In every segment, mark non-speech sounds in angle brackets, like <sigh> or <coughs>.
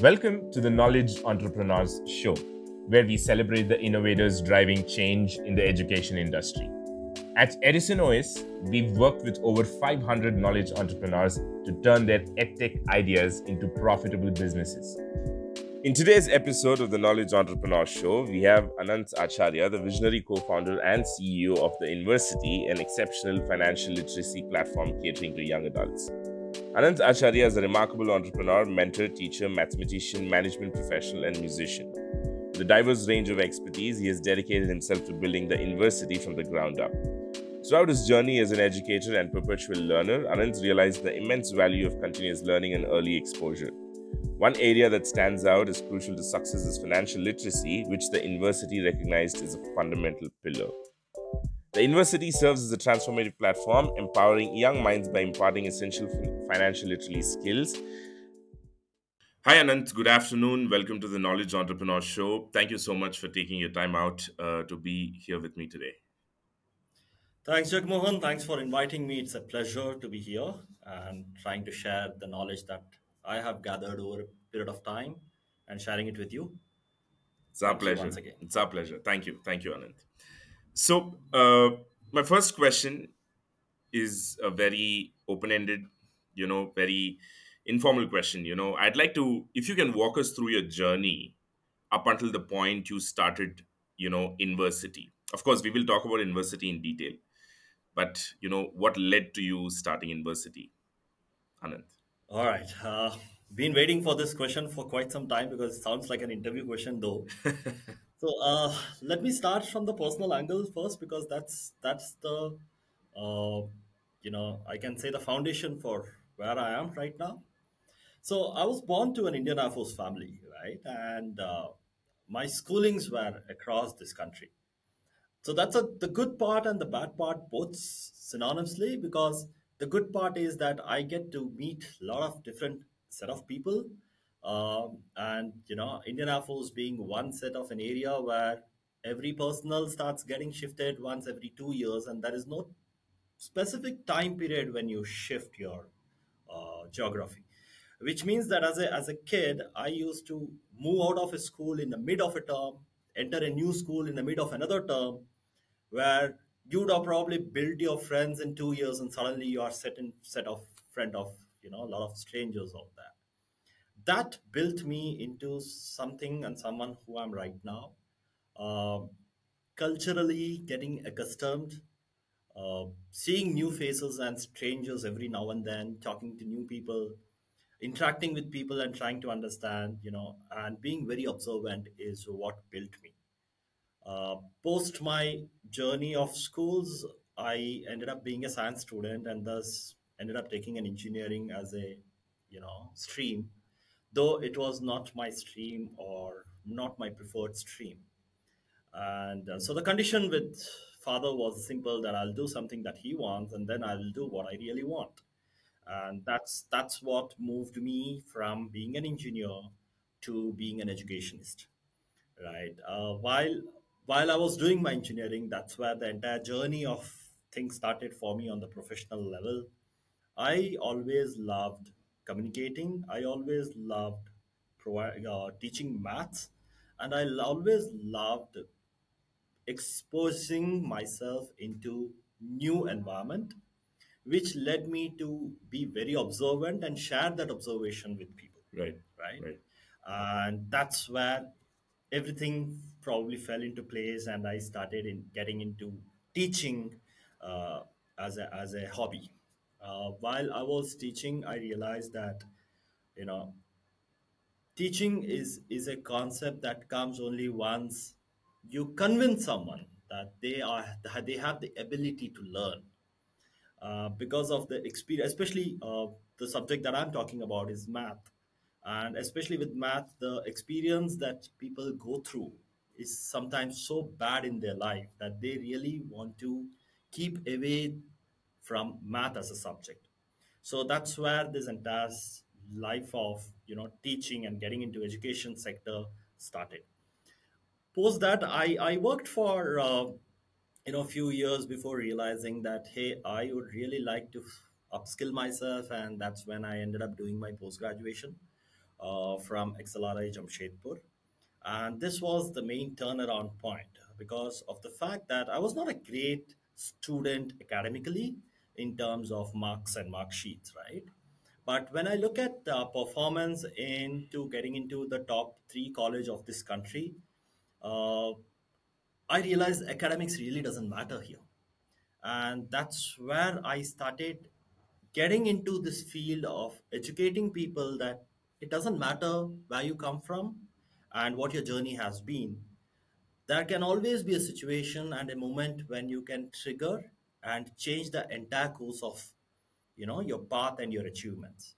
Welcome to the Knowledge Entrepreneurs Show, where we celebrate the innovators driving change in the education industry. At Edison OS, we've worked with over 500 knowledge entrepreneurs to turn their edtech ideas into profitable businesses. In today's episode of the Knowledge Entrepreneur Show, we have Ananth Acharya, the visionary co founder and CEO of the Inversity, an exceptional financial literacy platform catering to young adults. Ananth Acharya is a remarkable entrepreneur, mentor, teacher, mathematician, management professional, and musician. With a diverse range of expertise, he has dedicated himself to building the Inversity from the ground up. Throughout his journey as an educator and perpetual learner, Ananth realized the immense value of continuous learning and early exposure. One area that stands out as crucial to success is financial literacy, which the Inversity recognized as a fundamental pillar. The Inversity serves as a transformative platform, empowering young minds by imparting essential financial literacy skills. Hi, Ananth. Good afternoon. Welcome to the Knowledge Entrepreneur Show. Thank you so much for taking your time out uh, to be here with me today. Thanks, Jagmohan. Thanks for inviting me. It's a pleasure to be here and trying to share the knowledge that I have gathered over a period of time and sharing it with you. It's our Thank pleasure. Once again. It's our pleasure. Thank you. Thank you, Ananth. So, uh, my first question is a very open ended, you know, very informal question. You know, I'd like to, if you can walk us through your journey up until the point you started, you know, Inversity. Of course, we will talk about Inversity in detail, but, you know, what led to you starting Inversity, Ananth? All right. Uh, been waiting for this question for quite some time because it sounds like an interview question, though. <laughs> so uh, let me start from the personal angle first because that's that's the uh, you know I can say the foundation for where I am right now. So I was born to an Indian Air Force family, right, and uh, my schoolings were across this country. So that's a, the good part and the bad part both synonymously because the good part is that I get to meet a lot of different set of people. Um, and, you know, Indianapolis being one set of an area where every personnel starts getting shifted once every two years, and there is no specific time period when you shift your uh, geography. Which means that as a, as a kid, I used to move out of a school in the mid of a term, enter a new school in the mid of another term, where you would have probably built your friends in two years and suddenly you are set in set of friend of you know a lot of strangers out there that built me into something and someone who i'm right now. Uh, culturally getting accustomed uh, seeing new faces and strangers every now and then talking to new people interacting with people and trying to understand you know and being very observant is what built me. Uh, post my journey of schools, I ended up being a science student and thus ended up taking an engineering as a you know stream, though it was not my stream or not my preferred stream. And uh, so the condition with father was simple that I'll do something that he wants and then I'll do what I really want. And that's that's what moved me from being an engineer to being an educationist right uh, while while I was doing my engineering, that's where the entire journey of things started for me on the professional level. I always loved communicating. I always loved provide, uh, teaching maths, and I always loved exposing myself into new environment, which led me to be very observant and share that observation with people. Right. Right. right. And that's where everything probably fell into place and i started in getting into teaching uh, as, a, as a hobby uh, while i was teaching i realized that you know teaching is is a concept that comes only once you convince someone that they are that they have the ability to learn. Uh, because of the experience especially uh, the subject that i'm talking about is math. And especially with math the experience that people go through is sometimes so bad in their life that they really want to keep away from math as a subject. So that's where this entire life of you know teaching and getting into education sector started. Post that i i worked for uh, you know a few years before realizing that hey i would really like to upskill myself and that's when i ended up doing my post graduation uh, from XLRI Jamshedpur. And this was the main turnaround point because of the fact that I was not a great student academically in terms of marks and mark sheets, right? But when I look at uh, performance into getting into the top three college of this country, uh, I realized academics really doesn't matter here and that's where i started getting into this field of educating people that it doesn't matter where you come from and what your journey has been there can always be a situation and a moment when you can trigger and change the entire course of you know your path and your achievements.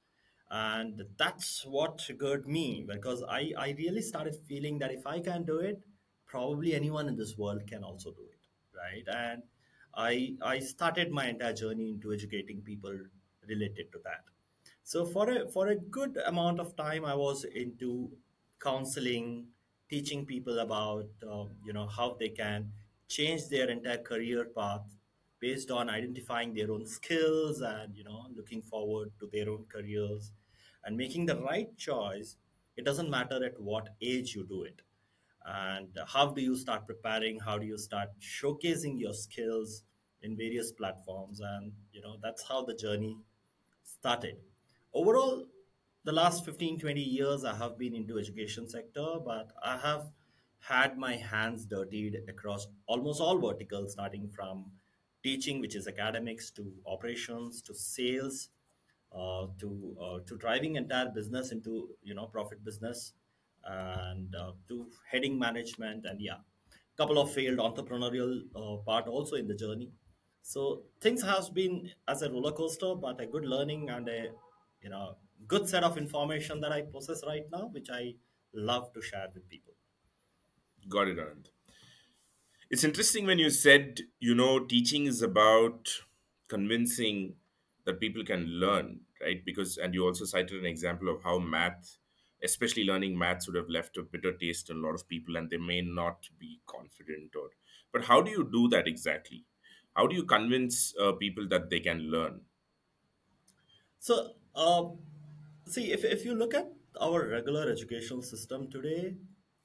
And that's what triggered me because i i really started feeling that if i can do it probably anyone in this world can also do it right? And i i started my entire journey into educating people related to that. So for a for a good amount of time i was into counseling teaching people about um, you know how they can change their entire career path based on identifying their own skills and you know looking forward to their own careers and making the right choice it doesn't matter at what age you do it. And how do you start preparing? How do you start showcasing your skills in various platforms? And you know that's how the journey started. Overall the last 15 20 years i have been into education sector but i have had my hands dirtied across almost all verticals starting from teaching which is academics to operations to sales uh, to uh, to driving entire business into you know profit business and uh, to heading management and yeah couple of failed entrepreneurial uh, part also in the journey so things has been as a roller coaster but a good learning and a you know good set of information that i possess right now which i love to share with people Got it, Ananth. It's interesting when you said, you know, teaching is about convincing that people can learn, right? Because, and you also cited an example of how math, especially learning maths, would have left a bitter taste in a lot of people and they may not be confident or, but how do you do that exactly? How do you convince uh, people that they can learn? so uh, see if, if you look at our regular educational system today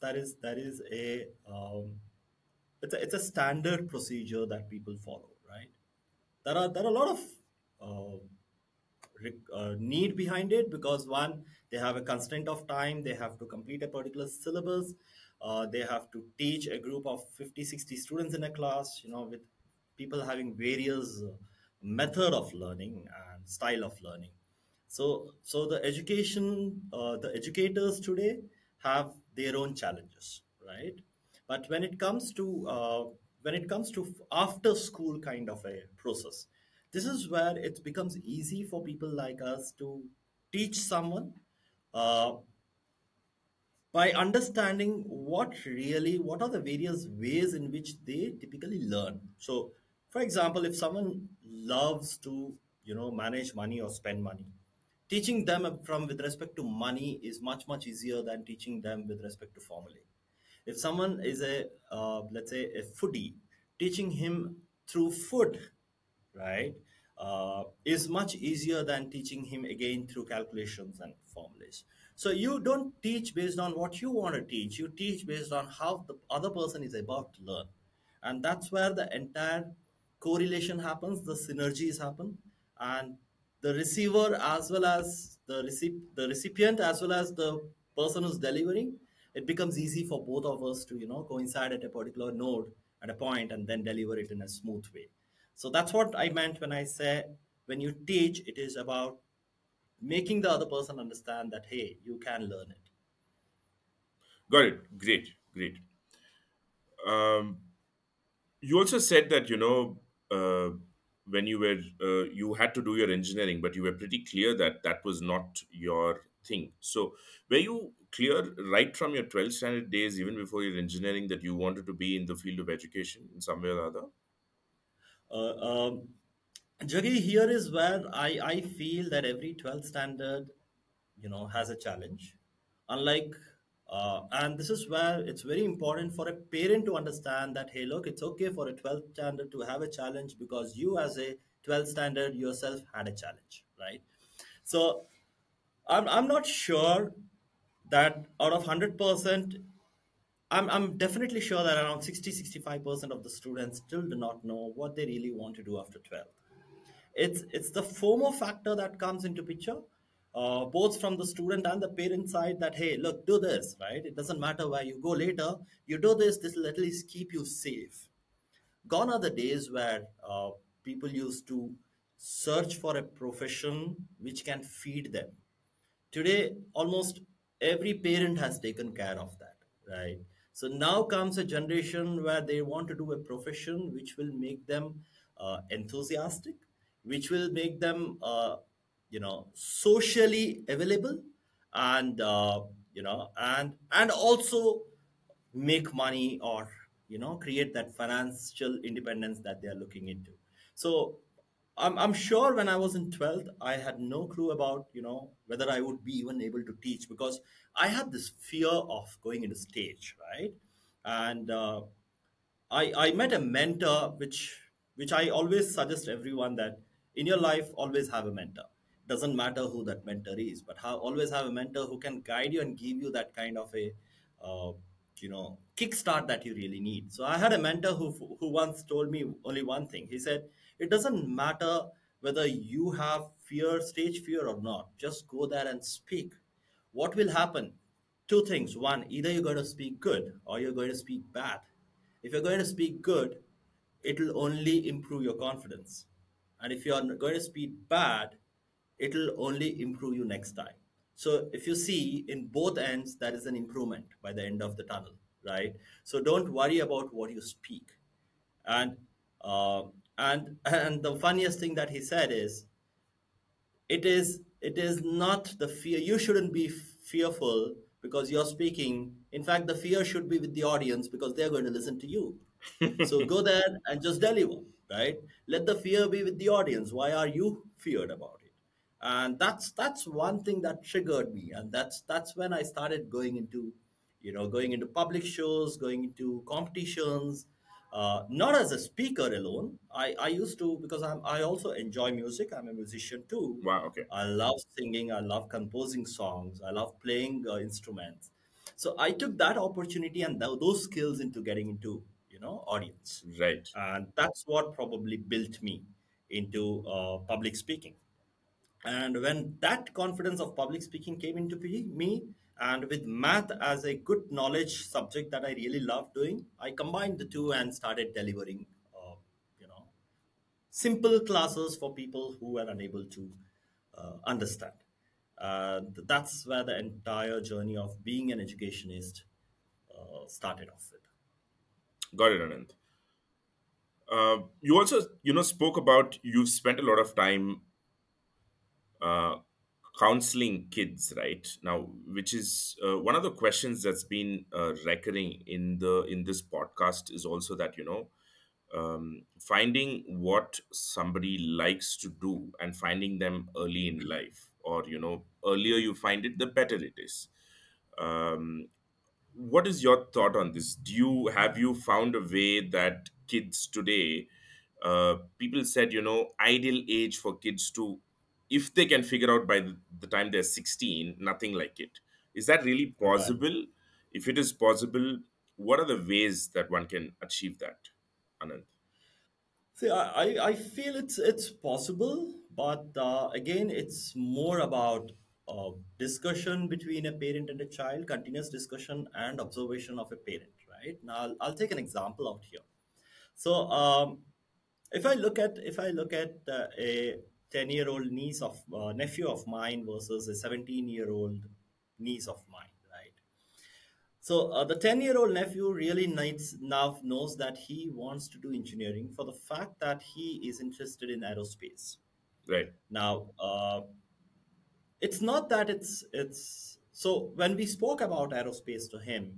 that is that is a um, it's a, it's a standard procedure that people follow right? There are there are a lot of uh, uh, need behind it because one they have a constraint of time they have to complete a particular syllabus uh, they have to teach a group of 50, 60 students in a class you know with people having various uh, method of learning and style of learning. So so the education uh, the educators today have their own challenges right but when it comes to uh, when it comes to after school kind of a process this is where it becomes easy for people like us to teach someone uh, by understanding what really what are the various ways in which they typically learn. So for example if someone loves to you know manage money or spend money teaching them from with respect to money is much much easier than teaching them with respect to formulae if someone is a uh, let's say a foodie teaching him through food right, uh, is much easier than teaching him again through calculations and formulas. So you don't teach based on what you want to teach. You teach based on how the other person is about to learn, and that's where the entire correlation happens. The synergies happen, and the receiver as well as the recip- the recipient as well as the person who's delivering it becomes easy for both of us to you know coincide at a particular node at a point and then deliver it in a smooth way so that's what I meant when I say when you teach, it is about making the other person understand that, hey, you can learn it. Got it. Great, great. Um, you also said that you know uh, when you were uh, you had to do your engineering but you were pretty clear that that was not your thing so were you clear right from your 12th standard days even before your engineering that you wanted to be in the field of education in some way or other Uh, um, Jaggi, here is where I, I feel that every 12th standard, you know, has a challenge. Unlike, uh, and this is where it's very important for a parent to understand that, hey, look, it's okay for a 12th standard to have a challenge because you, as a 12th standard yourself, had a challenge, right? So I'm, I'm not sure that out of 100% I'm, I'm definitely sure that around 60 65% of the students still do not know what they really want to do after 12 it's it's the FOMO factor that comes into picture, uh, both from the student and the parent side. That hey, look, do this, right? It doesn't matter where you go later. You do this. This will at least keep you safe. Gone are the days where uh, people used to search for a profession which can feed them. Today, almost every parent has taken care of that, right? So now comes a generation where they want to do a profession which will make them uh, enthusiastic, which will make them, uh, you know, socially available, and uh, you know, and and also make money or you know create that financial independence that they are looking into. So I'm, I'm sure when I was in 12th, I had no clue about, you know, whether I would be even able to teach because I had this fear of going into stage, right? And uh, I, I met a mentor, which which I always suggest everyone that in your life always have a mentor. Doesn't matter who that mentor is, but how, always have a mentor who can guide you and give you that kind of a uh, you know kickstart that you really need. So I had a mentor who who once told me only one thing. He said, "It doesn't matter whether you have fear, stage fear or not. Just go there and speak. What will happen? Two things. One, either you're going to speak good or you're going to speak bad. If you're going to speak good, it will only improve your confidence. And if you are going to speak bad, it will only improve you next time. So if you see in both ends, there is an improvement by the end of the tunnel, right? So don't worry about what you speak. And uh, and and the funniest thing that he said is it is it is not the fear you shouldn't be fearful because you're speaking. In fact the fear should be with the audience because they're going to listen to you. <laughs> So go there and just deliver right? Let the fear be with the audience. Why are you feared about it? And that's that's one thing that triggered me. And that's that's when i started going into you know going into public shows going into competitions uh, not as a speaker alone. I i used to because i'm i also enjoy music. I'm a musician too. Wow. Okay. i love singing. I love composing songs. I love playing uh, instruments. So i took that opportunity and tho- those skills into getting into you know audience. Right. and that's what probably built me into uh, public speaking. And when that confidence of public speaking came into me, and with math as a good knowledge subject that I really love doing, I combined the two and started delivering, uh, you know, simple classes for people who are unable to uh, understand. And that's where the entire journey of being an educationist uh, started off with. Got it, Ananth. Uh, you also, you know, spoke about you've spent a lot of time uh, counseling kids right? Now which is uh, one of the questions that's been uh, recurring in the in this podcast is also that you know um, finding what somebody likes to do and finding them early in life or you know earlier you find it the better it is. Um, what is your thought on this? Do you have you found a way that kids today uh, people said you know ideal age for kids to if they can figure out by the, time they're 16 nothing like it is that really Right. possible if it is possible what are the ways that one can achieve that Ananth See, I, I I feel it's it's possible, but uh, again, it's more about uh, discussion between a parent and a child, continuous discussion and observation of a parent, right? Now, I'll, I'll take an example out here. So, um, if I look at if I look at uh, a ten year old niece of uh, nephew of mine versus a seventeen year old niece of mine, right? So uh, the 10 year old nephew really needs, now knows that he wants to do engineering for the fact that he is interested in aerospace. right Now, uh, it's not that it's it's so when we spoke about aerospace to him,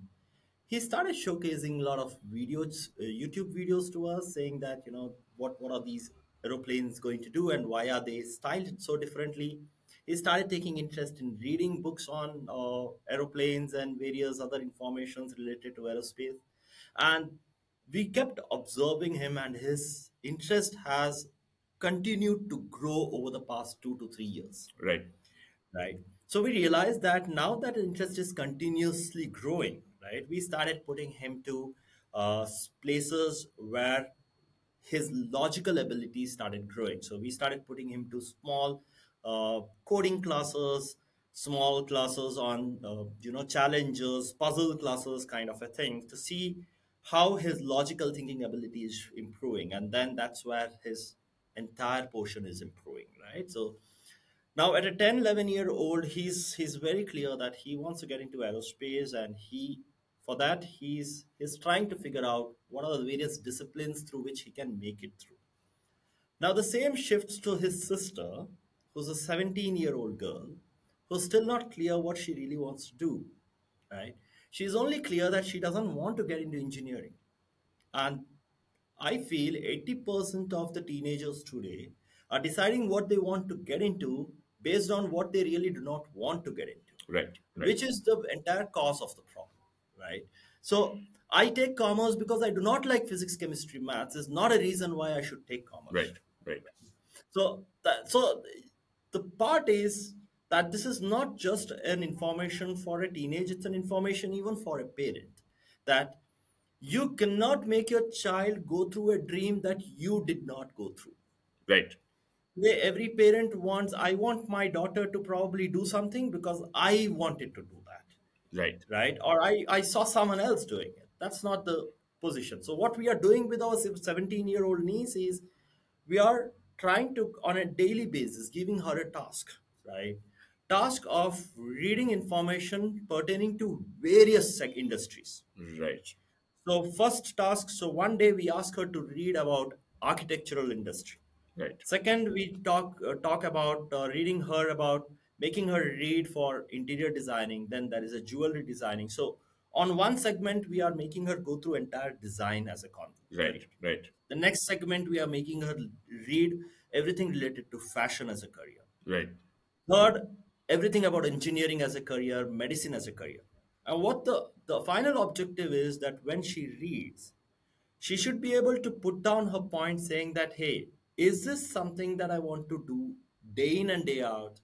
he started showcasing a lot of videos, uh, YouTube videos to us, saying that you know what what are these aeroplanes going to do and why are they styled so differently. He started taking interest in reading books on uh, aeroplanes and various other informations related to aerospace, and we kept observing him, and his interest has continued to grow over the past two to three years right right So we realized that now that interest is continuously growing, right? We started putting him to uh, places where his logical abilities started growing. So we started putting him to small uh, coding classes, small classes on uh, you know challenges, puzzle classes, kind of a thing to see how his logical thinking ability is improving, and then that's where his entire portion is improving, right? So now at a 10 11 year old he's he's very clear that he wants to get into aerospace and he for that he's he's trying to figure out what are the various disciplines through which he can make it through now the same shifts to his sister who's a 17 year old girl who's still not clear what she really wants to do right she's only clear that she doesn't want to get into engineering and I feel 80% of the teenagers today are deciding what they want to get into based on what they really do not want to get into, Right. Right. which is the entire cause of the problem, right? So I take commerce because I do not like physics, chemistry, maths. Is not a reason why I should take commerce. Right. Right. So that so the part is that this is not just an information for a teenage, it's an information even for a parent that you cannot make your child go through a dream that you did not go through. Right. Every parent wants, I want my daughter to probably do something because I wanted to do Right. right? Or I, I saw someone else doing it. That's not the position. So what we are doing with our 17 year old niece is we are trying to, on a daily basis, giving her a task, right? Task of reading information pertaining to various industries. Right. So first task, so one day we ask her to read about architectural industry. Right. Second, we talk uh, talk about uh, reading her about making her read for interior designing. Then there is a jewelry designing. So on one segment, we are making her go through entire design as a con. Right. Right. The next segment, we are making her read everything related to fashion as a career. Right. Third, everything about engineering as a career, medicine as a career. And what the, the final objective is that when she reads, she should be able to put down her point saying that, hey, is this something that I want to do day in and day out,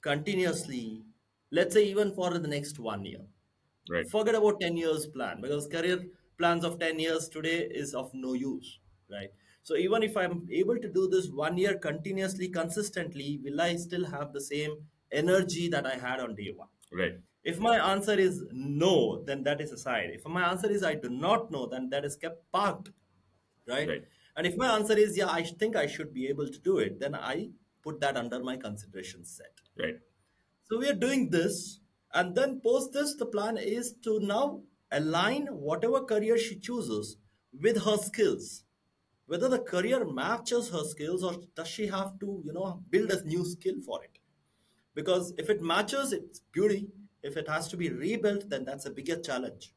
continuously, let's say even for the next one year? Right. Forget about 10 years plan because career plans of 10 years today is of no use, right? So even if I'm able to do this one year continuously, consistently, will I still have the same energy that I had on day one? Right. If my answer is no, then that is aside. If my answer is I do not know, then that is kept parked, right? Right. And if my answer is yeah, I think I should be able to do it, then I put that under my consideration set. Right. So we are doing this, and then post this, the plan is to now align whatever career she chooses with her skills. Whether the career matches her skills, or does she have to, you know, build a new skill for it? Because if it matches, it's beauty. If it has to be rebuilt, then that's a bigger challenge.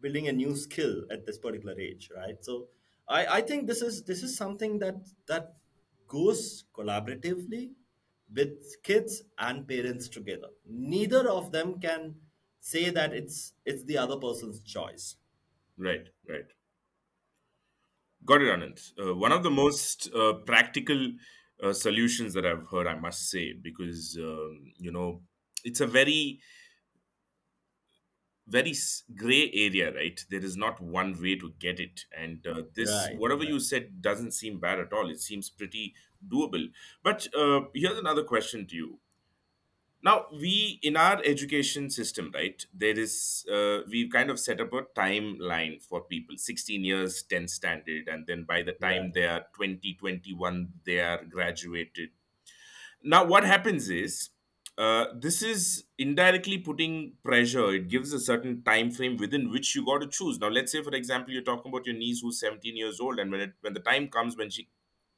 Building a new skill at this particular age, right? So I, I think this is this is something that that goes collaboratively with kids and parents together. Neither of them can say that it's it's the other person's choice. Right. Right. Got it, Ananth. Uh, one of the most uh, practical uh, solutions that I've heard, I must say, because um, you know it's a very very gray area, right? There is not one way to get it, and uh, this Right, whatever right. you said doesn't seem bad at all. It seems pretty doable. But uh, here's another question to you. Now we in our education system, right? There is uh, we've kind of set up a timeline for people. Sixteen years, 10 standard, and then by the time Right. they are 20, 21, they are graduated now what happens is uh, this is indirectly putting pressure. It gives a certain time frame within which you got to choose. Now let's say for example you're talking about your niece who's 17 years old and when it when the time comes when she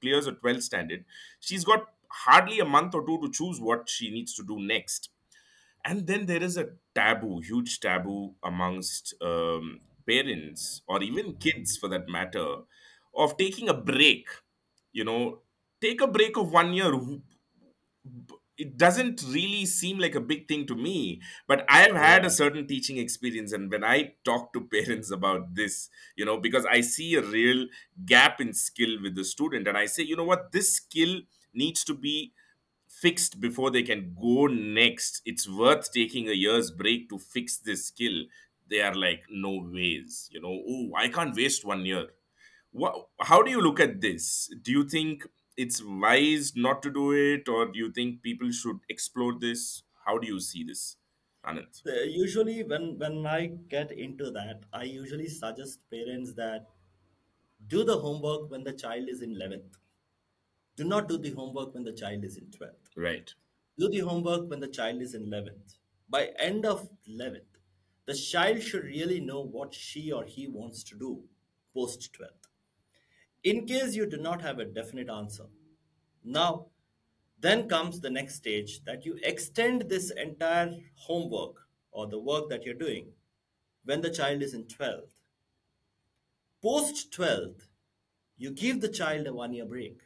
clears a 12th standard she's got hardly a month or two to choose what she needs to do next. And then there is a taboo huge taboo amongst um, parents or even kids for that matter of taking a break. You know take a break of one year it doesn't really seem like a big thing to me but i have had a certain teaching experience and when i talk to parents about this you know because i see a real gap in skill with the student and i say you know what? This skill needs to be fixed before they can go next. It's worth taking a year's break to fix this skill. They are like no ways you know. Oh i can't waste one year. What, how do you look at this? Do you think it's wise not to do it or do you think people should explore this how do you see this Ananth Uh, usually, when when I get into that, I usually suggest parents that do the homework when the child is in 11th. Do not do the homework when the child is in 12th. right Do the homework when the child is in 11th. By end of 11th, the child should really know what she or he wants to do post 12th. In case you do not have a definite answer, now then comes the next stage that you extend this entire homework or the work that you're doing when the child is in 12th. Post 12th, you give the child a one year break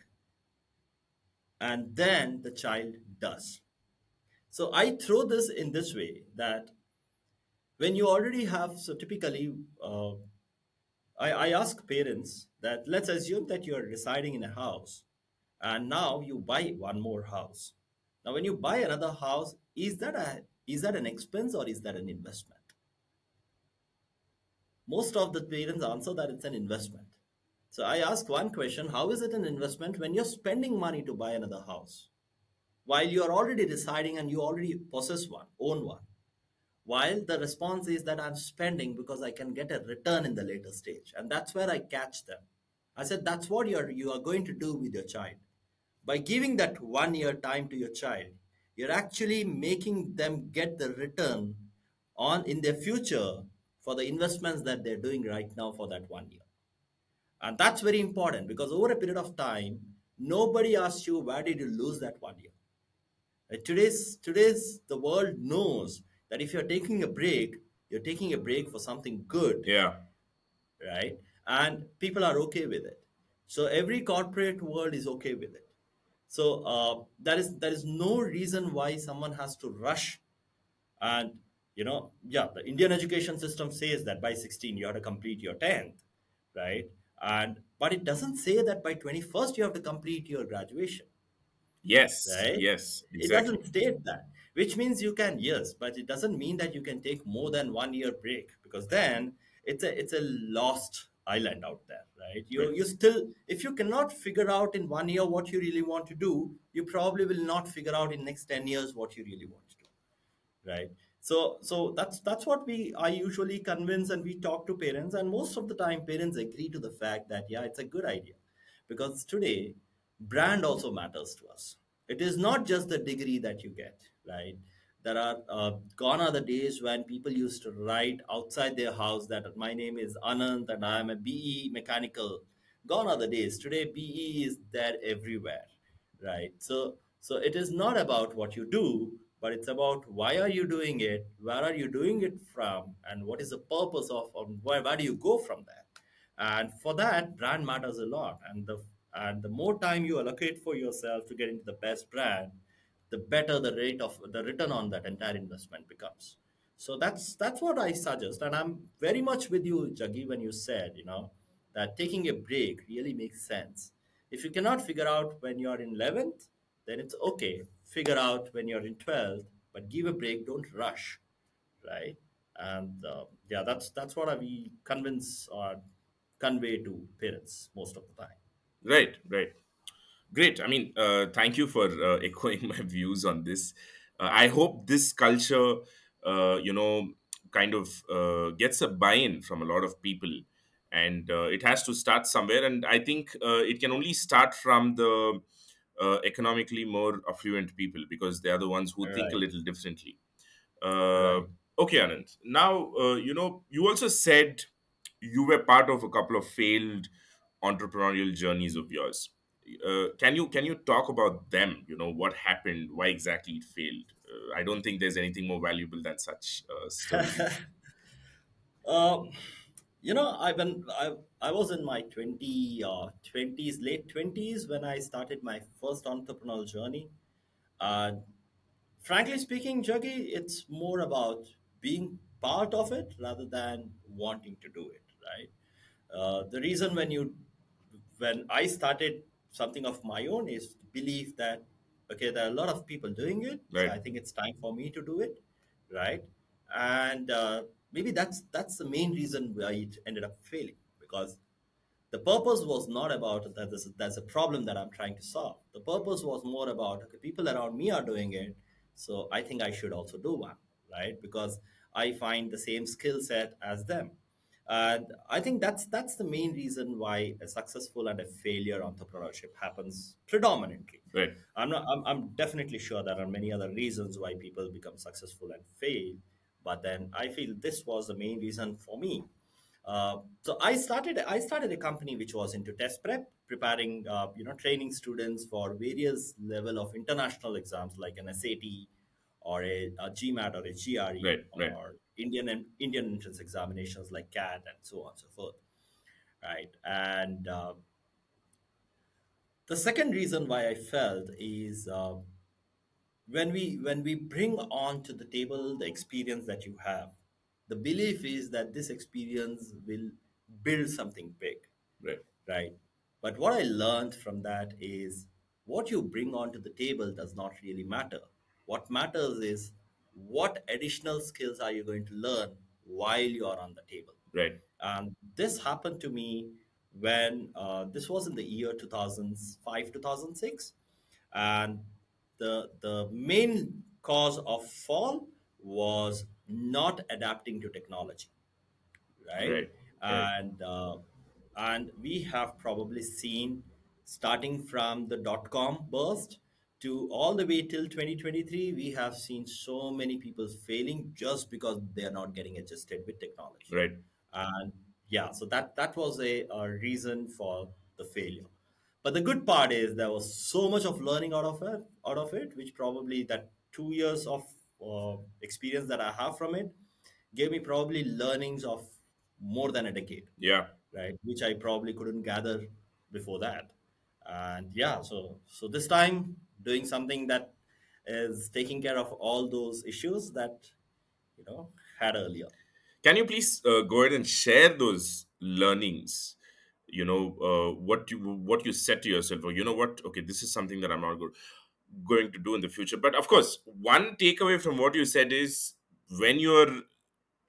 and then the child does. So I throw this in this way that when you already have, so typically, uh, I, I ask parents that let's assume that you are residing in a house and now you buy one more house. Now, when you buy another house, is that a is that an expense or is that an investment? Most of the parents answer that it's an investment. So I ask one question: How is it an investment when you're spending money to buy another house, while you are already residing and you already possess one, own one? While the response is that I'm spending because I can get a return in the later stage, and that's where I catch them. I said that's what you're you are going to do with your child. By giving that one year time to your child you're actually making them get the return on in their future for the investments that they're doing right now for that one year. And that's very important because over a period of time nobody asks you where did you lose that one year? Today's today's the world knows that if you're taking a break you're taking a break for something good yeah right? And people are okay with it. So every corporate world is okay with it. So uh, there is there is no reason why someone has to rush. And you know, yeah, the Indian education system says that by 16 you have to complete your 10th, right? And but it doesn't say that by 21st you have to complete your graduation yes right? yes It doesn't state that, which means you can yes, but it doesn't mean that you can take more than one year break because then it's a it's a lost island out there, right? You Right. you still if you cannot figure out in one year what you really want to do, you probably will not figure out in next ten years what you really want to do right so so that's that's what we i usually convince and we talk to parents and most of the time parents agree to the fact that yeah it's a good idea because today brand also matters to us it is not just the degree that you get right? There are uh, gone are the days when people used to write outside their house that my name is anand and i am a be mechanical. Gone are the days. Today be is there everywhere right? So so it is not about what you do but it's about why are you doing it where are you doing it from and what is the purpose of and where, where do you go from there? And for that brand matters a lot. And the and the more time you allocate for yourself to get into the best brand the better the rate of the return on that entire investment becomes. So that's that's what i suggest. And i'm very much with you jaggi when you said you know that taking a break really makes sense. If you cannot figure out when you're in 11th then it's okay. Figure out when you're in 12th but give a break. Don't rush right? And uh, yeah that's that's what i we convince or convey to parents most of the time right right Great. I mean, uh, thank you for uh, <laughs> echoing my views on this. Uh, I hope this culture, uh, you know, kind of uh, gets a buy-in from a lot of people, and uh, it has to start somewhere. And I think uh, it can only start from the uh, economically more affluent people because they are the ones who think a right little differently. Uh, right okay, Ananth. Now, uh, you know, you also said you were part of a couple of failed entrepreneurial journeys of yours. Uh, can you can you talk about them? You know, what happened? Why exactly it failed? Uh, I don't think there's anything more valuable than such uh, <laughs> um, you know i when i i was in my 20 uh, 20s late 20s when i started my first entrepreneurial journey frankly speaking Jaggi it's more about being part of it rather than wanting to do it right uh, the reason when you when i started something of my own is belief that okay, there are a lot of people doing it. Right. So I think it's time for me to do it, right? And uh, maybe that's that's the main reason why it ended up failing because the purpose was not about that there's, there's a problem that I'm trying to solve. The purpose was more about okay, people around me are doing it, so I think I should also do one, right? Because I find the same skill set as them. And I think that's that's the main reason why a successful and a failure entrepreneurship happens predominantly. Right. I'm not. I'm, I'm definitely sure there are many other reasons why people become successful and fail, but then I feel this was the main reason for me. Uh, so I started. I started a company which was into test prep, preparing, uh, you know, training students for various level of international exams like an SAT or a, a GMAT or a GRE Right, or right. Indian and Indian entrance examinations like CAT and so on and so forth. Right, and uh, the second reason why I felt is uh, when we when we bring on to the table the experience that you have, the belief is that this experience will build something big, Right. right? But what I learned from that is what you bring onto the table does not really matter. What matters is what additional skills are you going to learn while you are on the table. Right. And this happened to me when uh, this was in the year 2005 2006 and the the main cause of fall was not adapting to technology right, Right. And uh, and we have probably seen starting from the dot com burst to all the way till 2023 we have seen so many people failing just because they are not getting adjusted with technology. Right. and yeah so that that was a, a reason for the failure. But the good part is there was so much of learning out of it out of it which probably that two years of uh, experience that i have from it gave me probably learnings of more than a decade. Yeah. right? Which i probably couldn't gather before that. And yeah so so this time doing something that is taking care of all those issues that you know had earlier Can you please uh, go ahead and share those learnings? You know, uh, what you what you said to yourself, or you know what? Okay, this is something that I'm not go- going to do in the future. But of course, one takeaway from what you said is when you're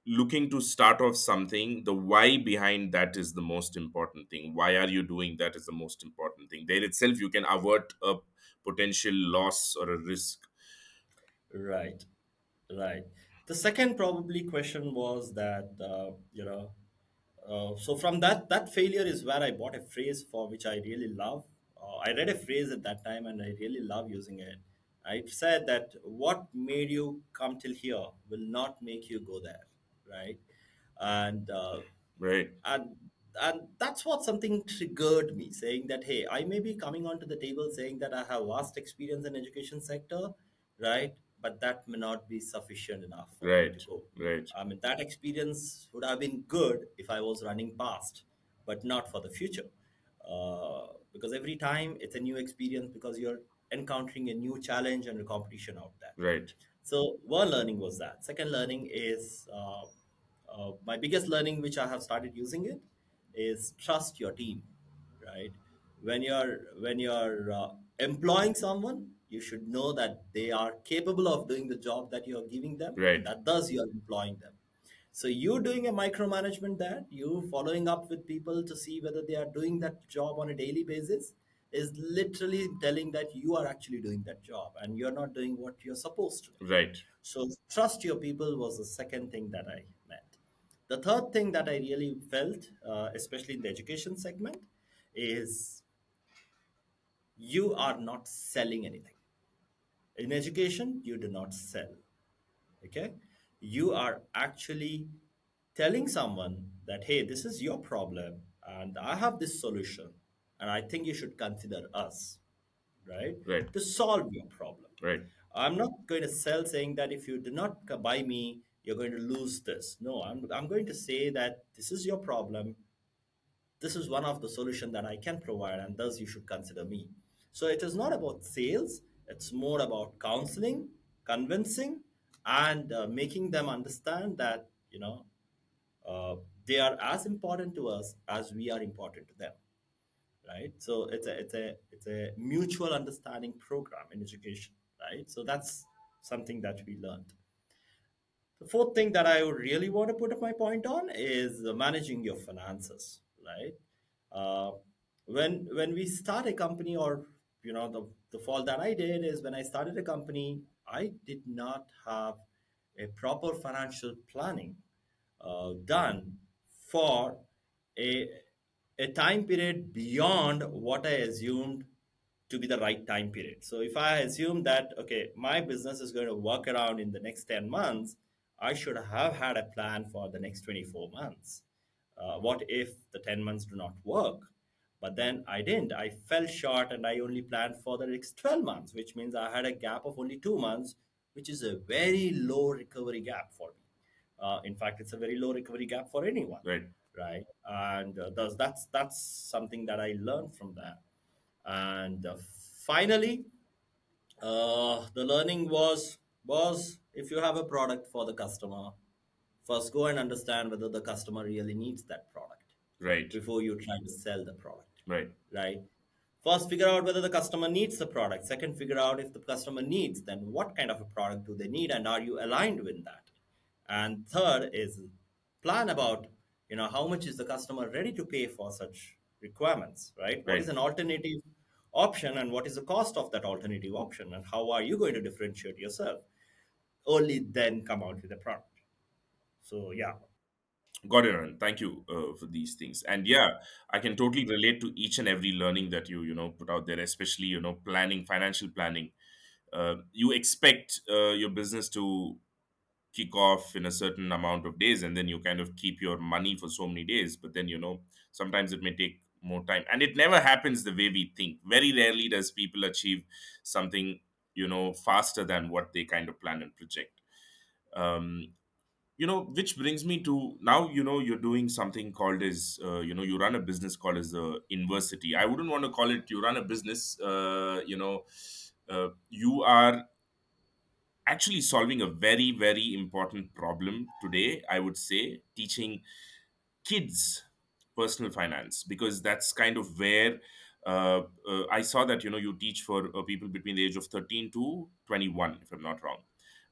looking to start off something, the why behind that is the most important thing. Why are you doing that is the most important thing. There itself, you can avert a potential loss or a risk. right Right. The second probably question was that uh, you know, uh, so from that that failure is where I bought a phrase for which I really love. Uh, I read a phrase at that time and I really love using it. I said that what made you come till here will not make you go there, right? And uh, Right. and and that's what something triggered me saying that hey i may be coming onto the table saying that i have vast experience in education sector right but that may not be sufficient enough Right. Right. i mean that experience would have been good if i was running past but not for the future uh, because every time it's a new experience because you're encountering a new challenge and a competition out there Right. so one learning was that. Second learning is uh, uh, my biggest learning, which I have started using it, is trust your team. Right? When you're when you're uh, employing someone, you should know that they are capable of doing the job that you are giving them. Right. That does you are employing them. So you doing a micromanagement that you following up with people to see whether they are doing that job on a daily basis is literally telling that you are actually doing that job and you're not doing what you're supposed to. do. Right. So trust your people was the second thing that I. The third thing that I really felt, uh, especially in the education segment, is you are not selling anything. In education, you do not sell. Okay? You are actually telling someone that, hey, this is your problem and I have this solution and I think you should consider us, right? Right. To solve your problem. Right. I'm not going to sell saying that if you do not buy me, you're going to lose this. No, I'm, I'm going to say that this is your problem. This is one of the solution that I can provide, and thus you should consider me. So it is not about sales. It's more about counseling, convincing, and uh, making them understand that you know uh, they are as important to us as we are important to them right? So it's a it's a it's a mutual understanding program in education, right? So that's something that we learned. The fourth thing that I would really want to put my point on is managing your finances, right? Uh, when when we start a company, or you know, the the fault that I did is when I started a company, I did not have a proper financial planning uh, done for a a time period beyond what I assumed to be the right time period. So if I assume that okay, my business is going to work around in the next 10 months, I should have had a plan for the next 24 months. Uh, what if the 10 months do not work? But then I didn't. I fell short and I only planned for the next 12 months, which means I had a gap of only two months, which is a very low recovery gap for me. Uh, in fact, it's a very low recovery gap for anyone. Right. Right. And uh, thus, that's that's something that I learned from that. And uh, finally, uh, the learning was was if you have a product for the customer, first go and understand whether the customer really needs that product Right. before you try to sell the product. Right. Right. First, figure out whether the customer needs the product. Second, figure out if the customer needs, then what kind of a product do they need, and are you aligned with that? And third is plan about you know how much is the customer ready to pay for such requirements, right? What Right. is an alternative option, and what is the cost of that alternative option, and how are you going to differentiate yourself? Only then come out with a product. So yeah, Got it, Ananth. Thank you uh, for these things. And yeah, I can totally relate to each and every learning that you you know put out there, especially you know planning, financial planning. Uh, you expect uh, your business to kick off in a certain amount of days, and then you kind of keep your money for so many days. But then you know sometimes it may take more time, and it never happens the way we think. Very rarely does people achieve something you know faster than what they kind of plan and project. Um, you know which brings me to now you know you're doing something called as uh, you know you run a business called as the Inversity i wouldn't want to call it you run a business uh, you know uh, you are actually solving a very very important problem today i would say teaching kids personal finance because that's kind of where uh, uh, i saw that you know you teach for uh, people between the age of 13 to 21 if i'm not wrong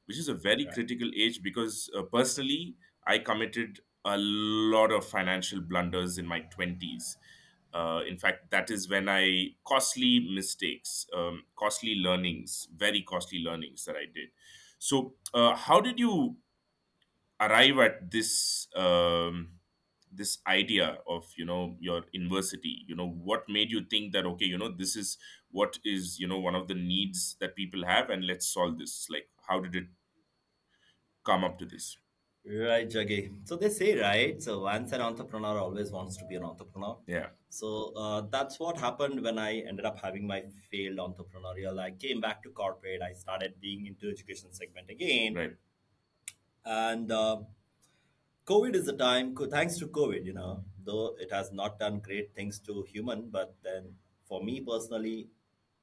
which is a very right, critical age because uh, personally i committed a lot of financial blunders in my 20s uh, in fact that is when i costly mistakes um, costly learnings very costly learnings that i did. So uh, how did you arrive at this um, this idea of you know your Inversity you know what made you think that okay you know this is what is you know one of the needs that people have and let's solve this like how did it come up to this right, Jaggi. So they say, right? So once an entrepreneur always wants to be an entrepreneur. yeah So uh, that's what happened when I ended up having my failed entrepreneurial. I came back to corporate. I started being into education segment again, right and uh, COVID is the time. Thanks to COVID, you know, though it has not done great things to human, but then for me personally,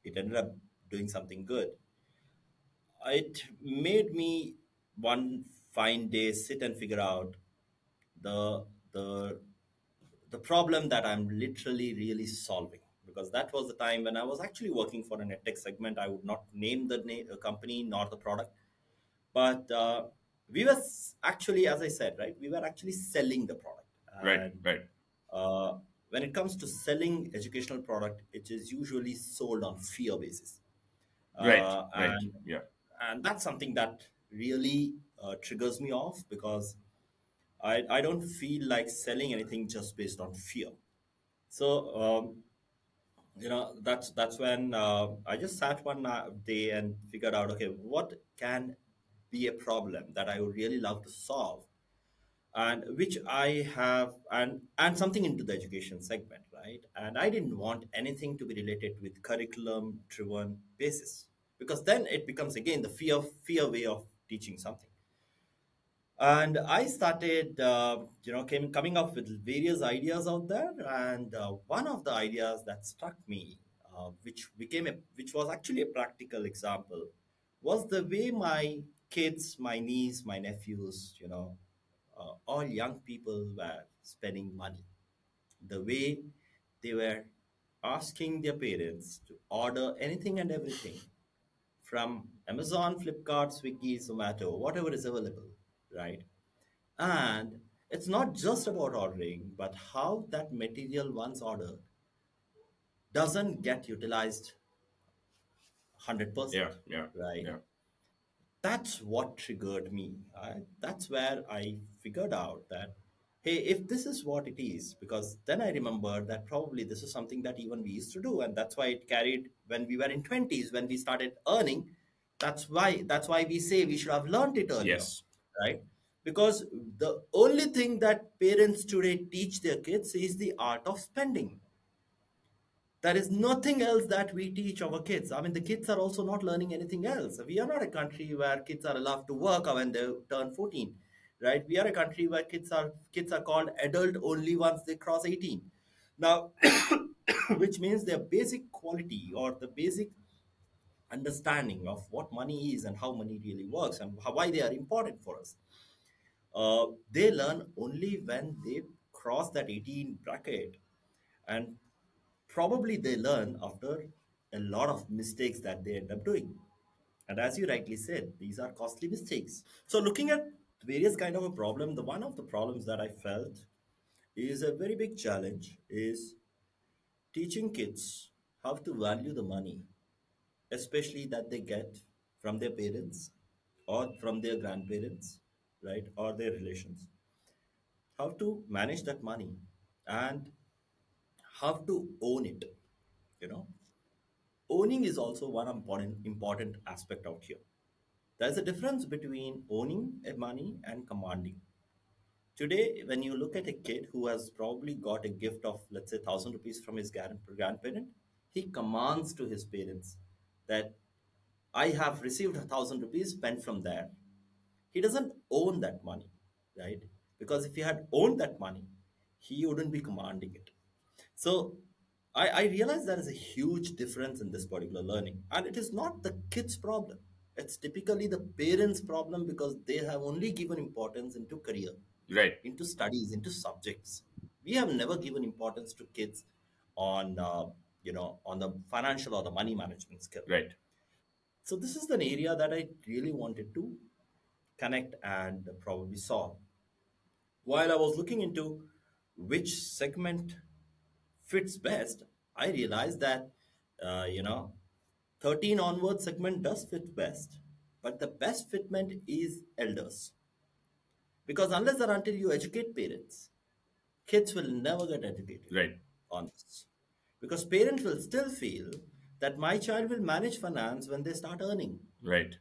it ended up doing something good. It made me one fine day sit and figure out the the the problem that I'm literally really solving because that was the time when I was actually working for an edtech segment. I would not name the na- uh, company nor the product, but uh, we were actually, as I said, right, we were actually selling the product. right And right uh, when it comes to selling educational product, it is usually sold on fear basis, right uh, right and yeah and that's something that really uh, triggers me off because I, I don't feel like selling anything just based on fear. So um, you know that's that's when uh, I just sat one uh, day and figured out okay what can be a problem that I would really love to solve and which I have and and something into the education segment right? And I didn't want anything to be related with curriculum driven basis because then it becomes again the fear fear way of teaching something. And I started, uh, you know, came coming up with various ideas out there, and uh, one of the ideas that struck me, uh, which became a, which was actually a practical example, was the way my kids, my niece, my nephews, you know, uh, all young people were spending money, the way they were asking their parents to order anything and everything from Amazon, Flipkart, Swiggy, Zomato, whatever is available, right? And it's not just about ordering, but how that material once ordered doesn't get utilized 100%, Yeah, yeah, right? yeah. That's what triggered me. I, that's where I figured out that, hey, if this is what it is, because then I remembered that probably this is something that even we used to do, and that's why it carried when we were in 20s, when we started earning. That's why that's why we say we should have learned it earlier, Yes, right? Because the only thing that parents today teach their kids is the art of spending there is nothing else that we teach our kids. I mean, the kids are also not learning anything else. We are not a country where kids are allowed to work when they turn 14, right? We are a country where kids are kids are called adult only once they cross 18. Now, <coughs> which means their basic quality or the basic understanding of what money is and how money really works and how, why they are important for us. Uh, they learn only when they cross that 18 bracket and probably they learn after a lot of mistakes that they end up doing. And as you rightly said these are costly mistakes. So looking at various kind of a problem the one of the problems that i felt is a very big challenge is teaching kids how to value the money especially that they get from their parents or from their grandparents right or their relations. How to manage that money and how to own it you know. Owning is also one important important aspect out here. There's a difference between owning a money and commanding. Today when you look at a kid who has probably got a gift of let's say 1000 rupees from his grandparent he commands to his parents that i have received a 1000 rupees spent from there. He doesn't own that money right? Because if he had owned that money he wouldn't be commanding it so I, I realize there is a huge difference in this particular learning, and it is not the kids' problem. It's typically the parents' problem because they have only given importance into career, right, into studies, into subjects. We have never given importance to kids on, uh, you know, on the financial or the money management skill. right, So this is an area that I really wanted to connect and probably solve. While I was looking into which segment fits best, I realized that, uh, you know, 13 onward segment does fit best. But the best fitment is elders. Because unless or until you educate parents, kids will never get educated right, on this. Because parents will still feel that my child will manage finance when they start earning. right,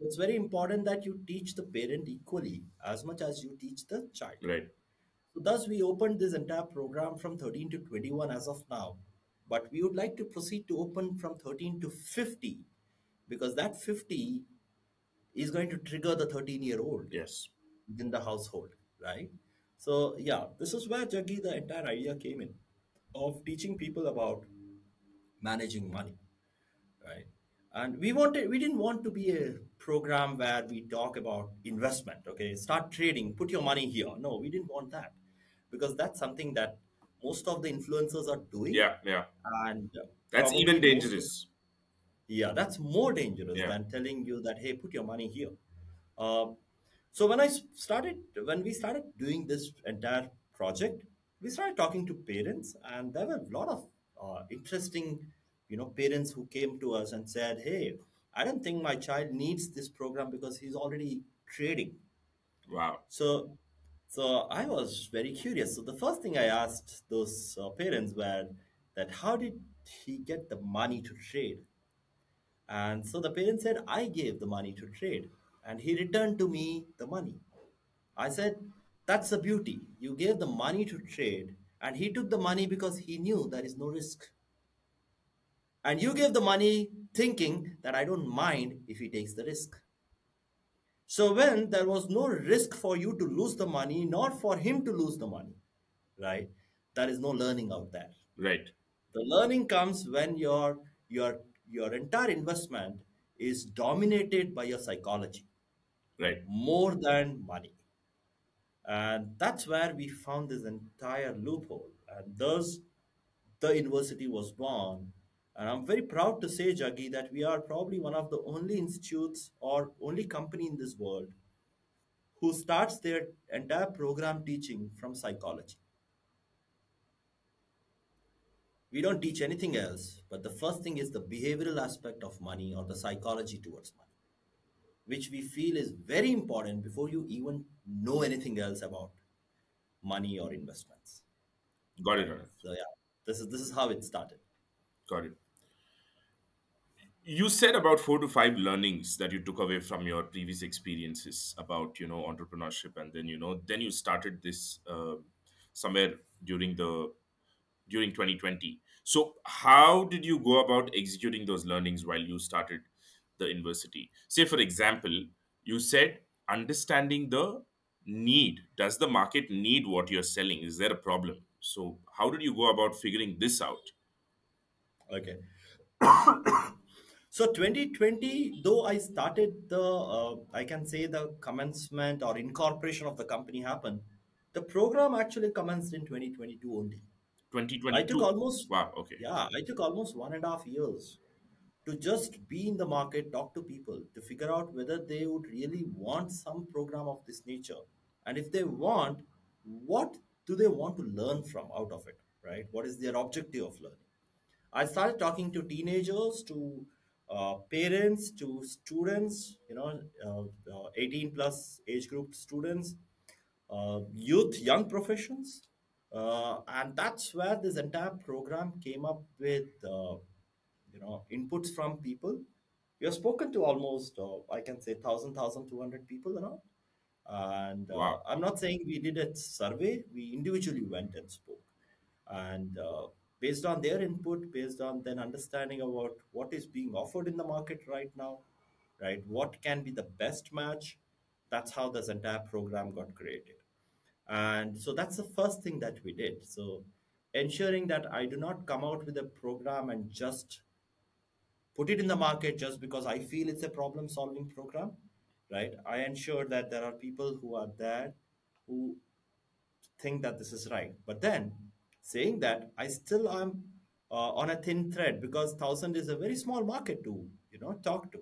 It's very important that you teach the parent equally as much as you teach the child. right, So thus we opened this entire program from 13 to 21 as of now. But we would like to proceed to open from 13 to 50 because that 50 is going to trigger the 13 year old yes, within the household, right? So yeah, this is where Jaggi the entire idea came in of teaching people about managing money right? And we wanted we didn't want to be a program where we talk about investment okay? Start trading put your money here. No we didn't want that because that's something that most of the influencers are doing. Yeah, yeah. and uh, That's even dangerous. yeah that's more dangerous Yeah, than telling you that hey put your money here. Um so I started when we started doing this entire project we started talking to parents and there were a lot of uh, interesting you know parents who came to us and said hey i don't think my child needs this program because he's already trading. Wow, so so i was very curious so the first thing i asked those uh, parents were that how did he get the money to trade and so the parents said i gave the money to trade and he returned to me the money I said, That's the beauty. You gave the money to trade, and he took the money because he knew there is no risk. And you gave the money thinking that I don't mind if he takes the risk. So, when there was no risk for you to lose the money, nor for him to lose the money, right? There is no learning out there. right, The learning comes when your your your entire investment is dominated by your psychology right, more than money. And that's where we found this entire loophole. And thus, the Inversity was born. And I'm very proud to say, Jaggi, that we are probably one of the only institutes or only company in this world who starts their entire program teaching from psychology. We don't teach anything else, but the first thing is the behavioral aspect of money or the psychology towards money, which we feel is very important before you even know anything else about money or investments. got it Right. So yeah, this is this is how it started. Got it. You said about four to five learnings that you took away from your previous experiences about you know entrepreneurship and then you know then you started this uh, somewhere during the during 2020 so how did you go about executing those learnings while you started the Inversity? Say for example you said understanding the need. Does the market need what you're selling? Is there a problem? So how did you go about figuring this out Okay. <coughs> So 2020, though I started the, uh, I can say the commencement or incorporation of the company happened, the program actually commenced in 2022 only. 2022. I took almost, wow okay yeah, I took almost one and a half years to just be in the market, talk to people, to figure out whether they would really want some program of this nature. And if they want, what do they want to learn from out of it, right? What is their objective of learning? I started talking to teenagers, to uh, parents, to students, you know, uh, uh, 18 plus age group students, uh, youth, young professions. Uh, and that's where this entire program came up with, uh, you know, inputs from people. We have spoken to almost, uh, I can say, 1,000, 1,200 people around. And uh, wow I'm not saying we did a survey, we individually went and spoke and uh, based on their input based on then understanding about what is being offered in the market right now right? What can be the best match? That's how this entire program got created. And so that's the first thing that we did. So ensuring that i do not come out with a program and just put it in the market just because i feel it's a problem solving program right? I ensure that there are people who are there who think that this is right. But then, saying that, I still am uh, on a thin thread because thousand is a very small market to you know talk to.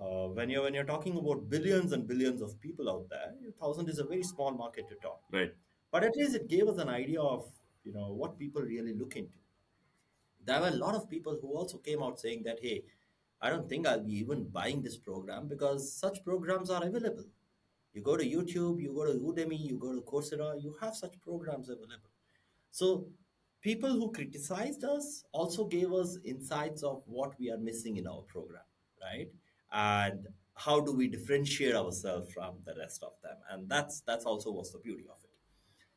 Uh, when you're when you're talking about billions and billions of people out there, thousand is a very small market to talk. right But at least it gave us an idea of you know what people really look into. There were a lot of people who also came out saying that hey, I don't think I'll be even buying this program because such programs are available. You go to YouTube, you go to Udemy, you go to Coursera, you have such programs available. So people who criticized us also gave us insights of what we are missing in our program, right? And how do we differentiate ourselves from the rest of them? And that's that's also was the beauty of it.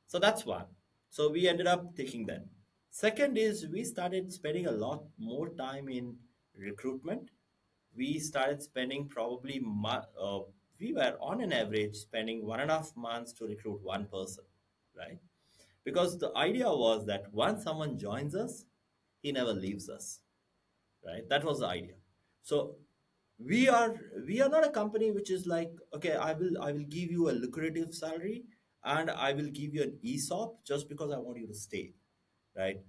So that's one. So we ended up taking that. Second is we started spending a lot more time in recruitment. We started spending probably uh, we were on an average spending one and a half months to recruit one person, right? Because the idea was that once someone joins us, he never leaves us, right? That was the idea. So we are we are not a company which is like okay i will i will give you a lucrative salary and i will give you an esop just because i want you to stay right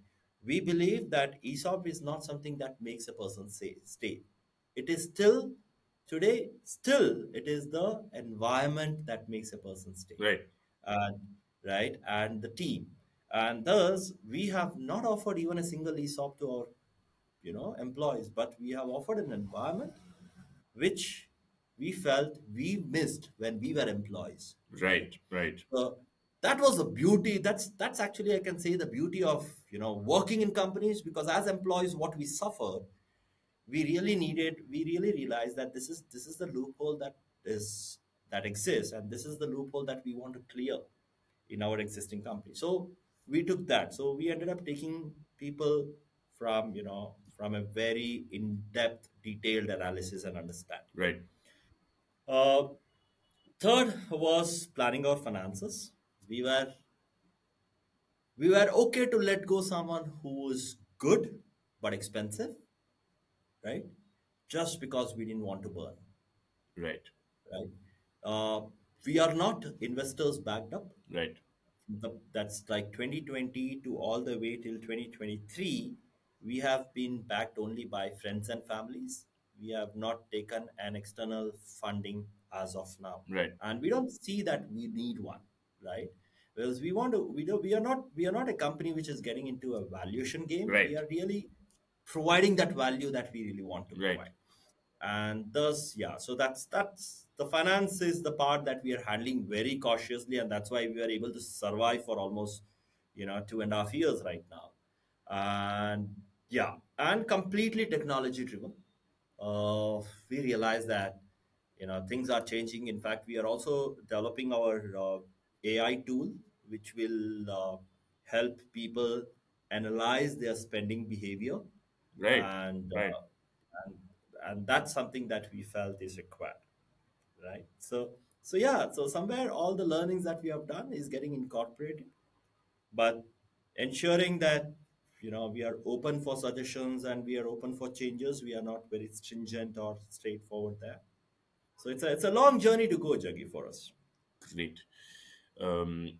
we believe that esop is not something that makes a person say stay it is still today still it is the environment that makes a person stay right and right and the team. And thus we have not offered even a single esop to our you know employees but we have offered an environment which we felt we missed when we were employees. Right right. So that was the beauty. That's that's actually i can say the beauty of you know working in companies because as employees what we suffered we really needed we really realized that this is this is the loophole that is that exists and this is the loophole that we want to clear in our existing company. So we took that. So we ended up taking people from you know from a very in-depth detailed analysis and understanding. Right. Uh, third was planning our finances. We were we were okay to let go someone who is good but expensive right? Just because we didn't want to burn. Right. Right? Uh, we are not investors backed up right the, that's like 2020 to all the way till 2023 we have been backed only by friends and families we have not taken an external funding as of now Right. and we don't see that we need one right because we want to we do we are not we are not a company which is getting into a valuation game Right. we are really providing that value that we really want to Right. provide and thus yeah so that's that's the finance is the part that we are handling very cautiously and that's why we are able to survive for almost you know two and a half years right now and yeah and completely technology driven uh, we realize that you know things are changing in fact we are also developing our uh, ai tool which will uh, help people analyze their spending behavior Right. and Right. uh, and and that's something that we felt is required right? So so yeah so somewhere all the learnings that we have done is getting incorporated but ensuring that you know we are open for suggestions and we are open for changes we are not very stringent or straightforward there. So it's a it's a long journey to go jaggi for us. Great. Um,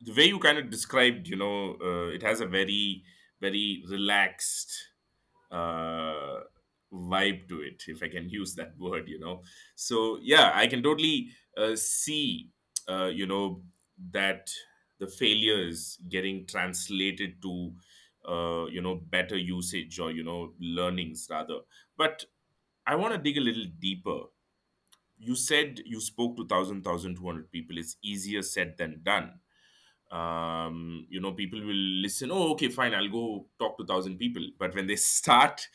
the way you kind of described, you know, uh, it has a very, very relaxed uh, vibe to it, if I can use that <laughs> word, you know. So, yeah, I can totally uh, see, uh, you know, that the failures getting translated to, uh, you know, better usage or, you know, learnings rather. But I want to dig a little deeper you said you spoke to 1000 1200 people it's easier said than done um you know people will listen oh okay fine i'll go talk to 1000 people but when they <laughs> start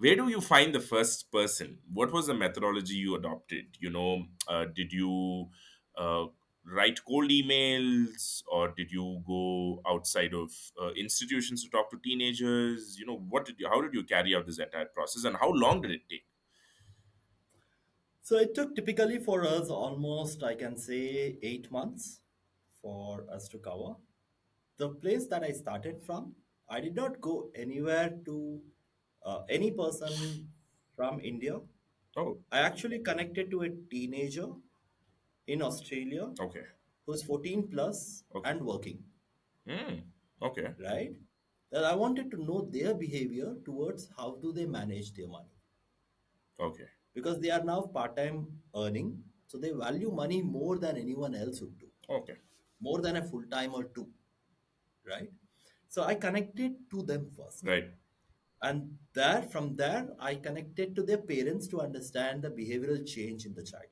where do you find the first person? What was the methodology you adopted? You know uh, did you uh, write cold emails or did you go outside of uh, institutions to talk to teenagers? You know what did you how did you carry out this entire process and how long did it take? So it took typically for us almost i can say 8 months for us to cover. The place that i started from i did not go anywhere to uh, any person from india? Oh. I actually connected to a teenager in australia okay. who's 14 plus Okay. and working. Hmm. okay. Right? That i wanted to know their behavior towards how do they manage their money. Okay. Because they are now part-time earning so they value money more than anyone else would do. Okay. More than a full-time or two. Right? So i connected to them first. Right and there from there i connected to their parents to understand the behavioral change in the child.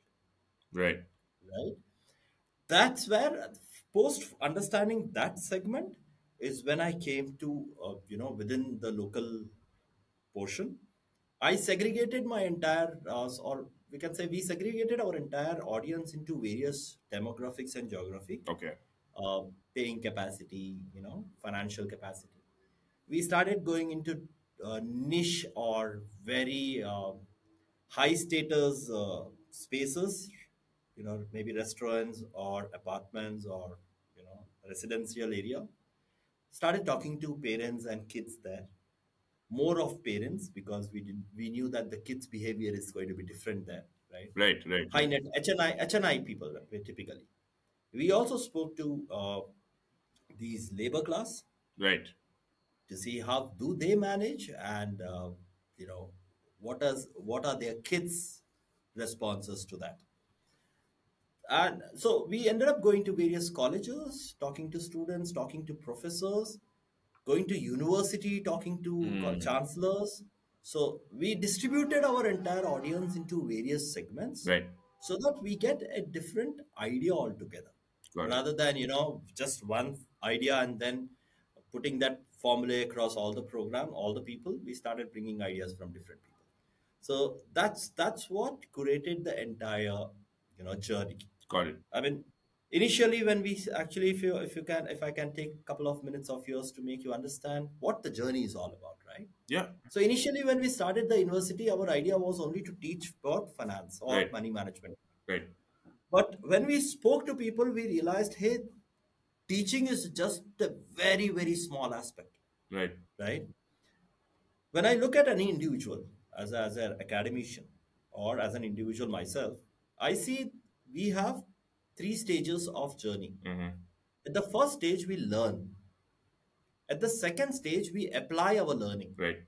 Right. Right? That's where post understanding that segment is when i came to uh, you know within the local portion. I segregated my entire uh, or we can say we segregated our entire audience into various demographics and geography. Okay. Uh, paying capacity you know financial capacity. We started going into niche or very uh, high status uh, spaces you know maybe restaurants or apartments or you know residential area. Started talking to parents and kids there. More of parents because we did we knew that the kids behavior is going to be different there right? Right right high net hni hni people uh, typically. We also spoke to uh, these labor class. Right to see how do they manage? And uh, you know what does what are their kids responses to that? And so we ended up going to various colleges talking to students talking to professors going to university talking to Mm. chancellors. So we distributed our entire audience into various segments right. so that we get a different idea altogether. Rather than you know just one idea and then putting that formula across all the program all the people we started bringing ideas from different people. So that's that's what curated the entire you know journey. Got it. I mean initially when we actually if you if you can if i can take a couple of minutes of yours to make you understand what the journey is all about right? Yeah. So initially when we started the Inversity our idea was only to teach about finance or Right. money management. Right. But when we spoke to people, we realized, hey, teaching is just a very, very small aspect, right right? When I look at any individual as, a, as an academician or as an individual myself, I see we have three stages of journey. hmm At the first stage, we learn. At the second stage, we apply our learning. Right.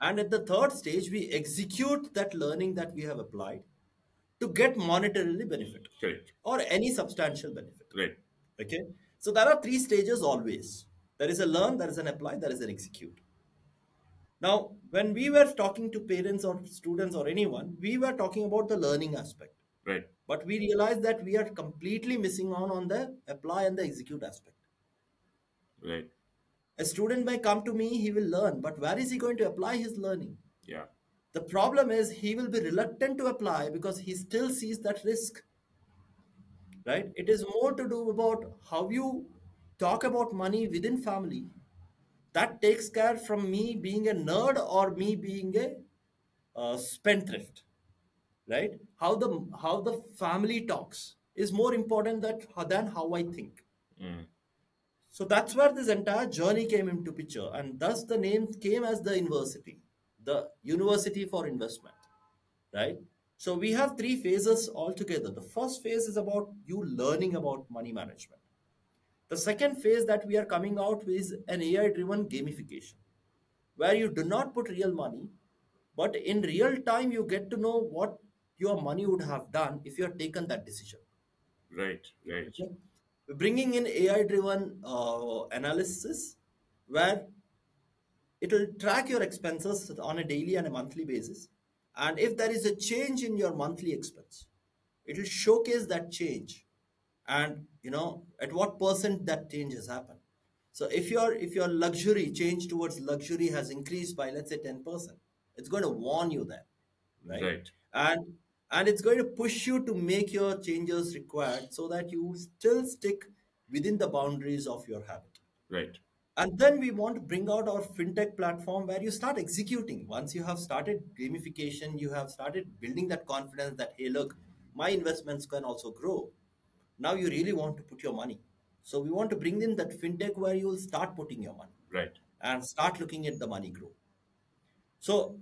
And at the third stage, we execute that learning that we have applied to get monetarily benefit Correct. or any substantial benefit. Right. Okay. So there are three stages always. There is a learn, there is an apply, there is an execute. Now, when we were talking to parents or students or anyone, we were talking about the learning aspect. Right. But we realized that we are completely missing on on the apply and the execute aspect. Right. A student may come to me, he will learn, but where is he going to apply his learning? Yeah. The problem is he will be reluctant to apply because he still sees that risk. Right? It is more to do about how you talk about money within family. That takes care from me being a nerd or me being a uh, spendthrift. Right? How the how the family talks is more important that than how I think. Mm. So that's where this entire journey came into picture, and thus the name came as the Inversity, the University for Investment, right? So we have three phases altogether. The first phase is about you learning about money management. The second phase that we are coming out with is an AI-driven gamification, where you do not put real money, but in real time you get to know what your money would have done if you had taken that decision. Right. Right. Okay. We're bringing in AI driven uh, analysis where it will track your expenses on a daily and a monthly basis. And if there is a change in your monthly expense, it will showcase that change and you know at what percent that change has happened. So if your if your luxury change towards luxury has increased by let's say 10%, it's going to warn you that, right? Right. and and it's going to push you to make your changes required so that you still stick within the boundaries of your habit Right. And then we want to bring out our fintech platform where you start executing. Once you have started gamification you have started building that confidence that hey look my investments can also grow. Now you really want to put your money. So we want to bring in that fintech where you will start putting your money Right. and start looking at the money grow. So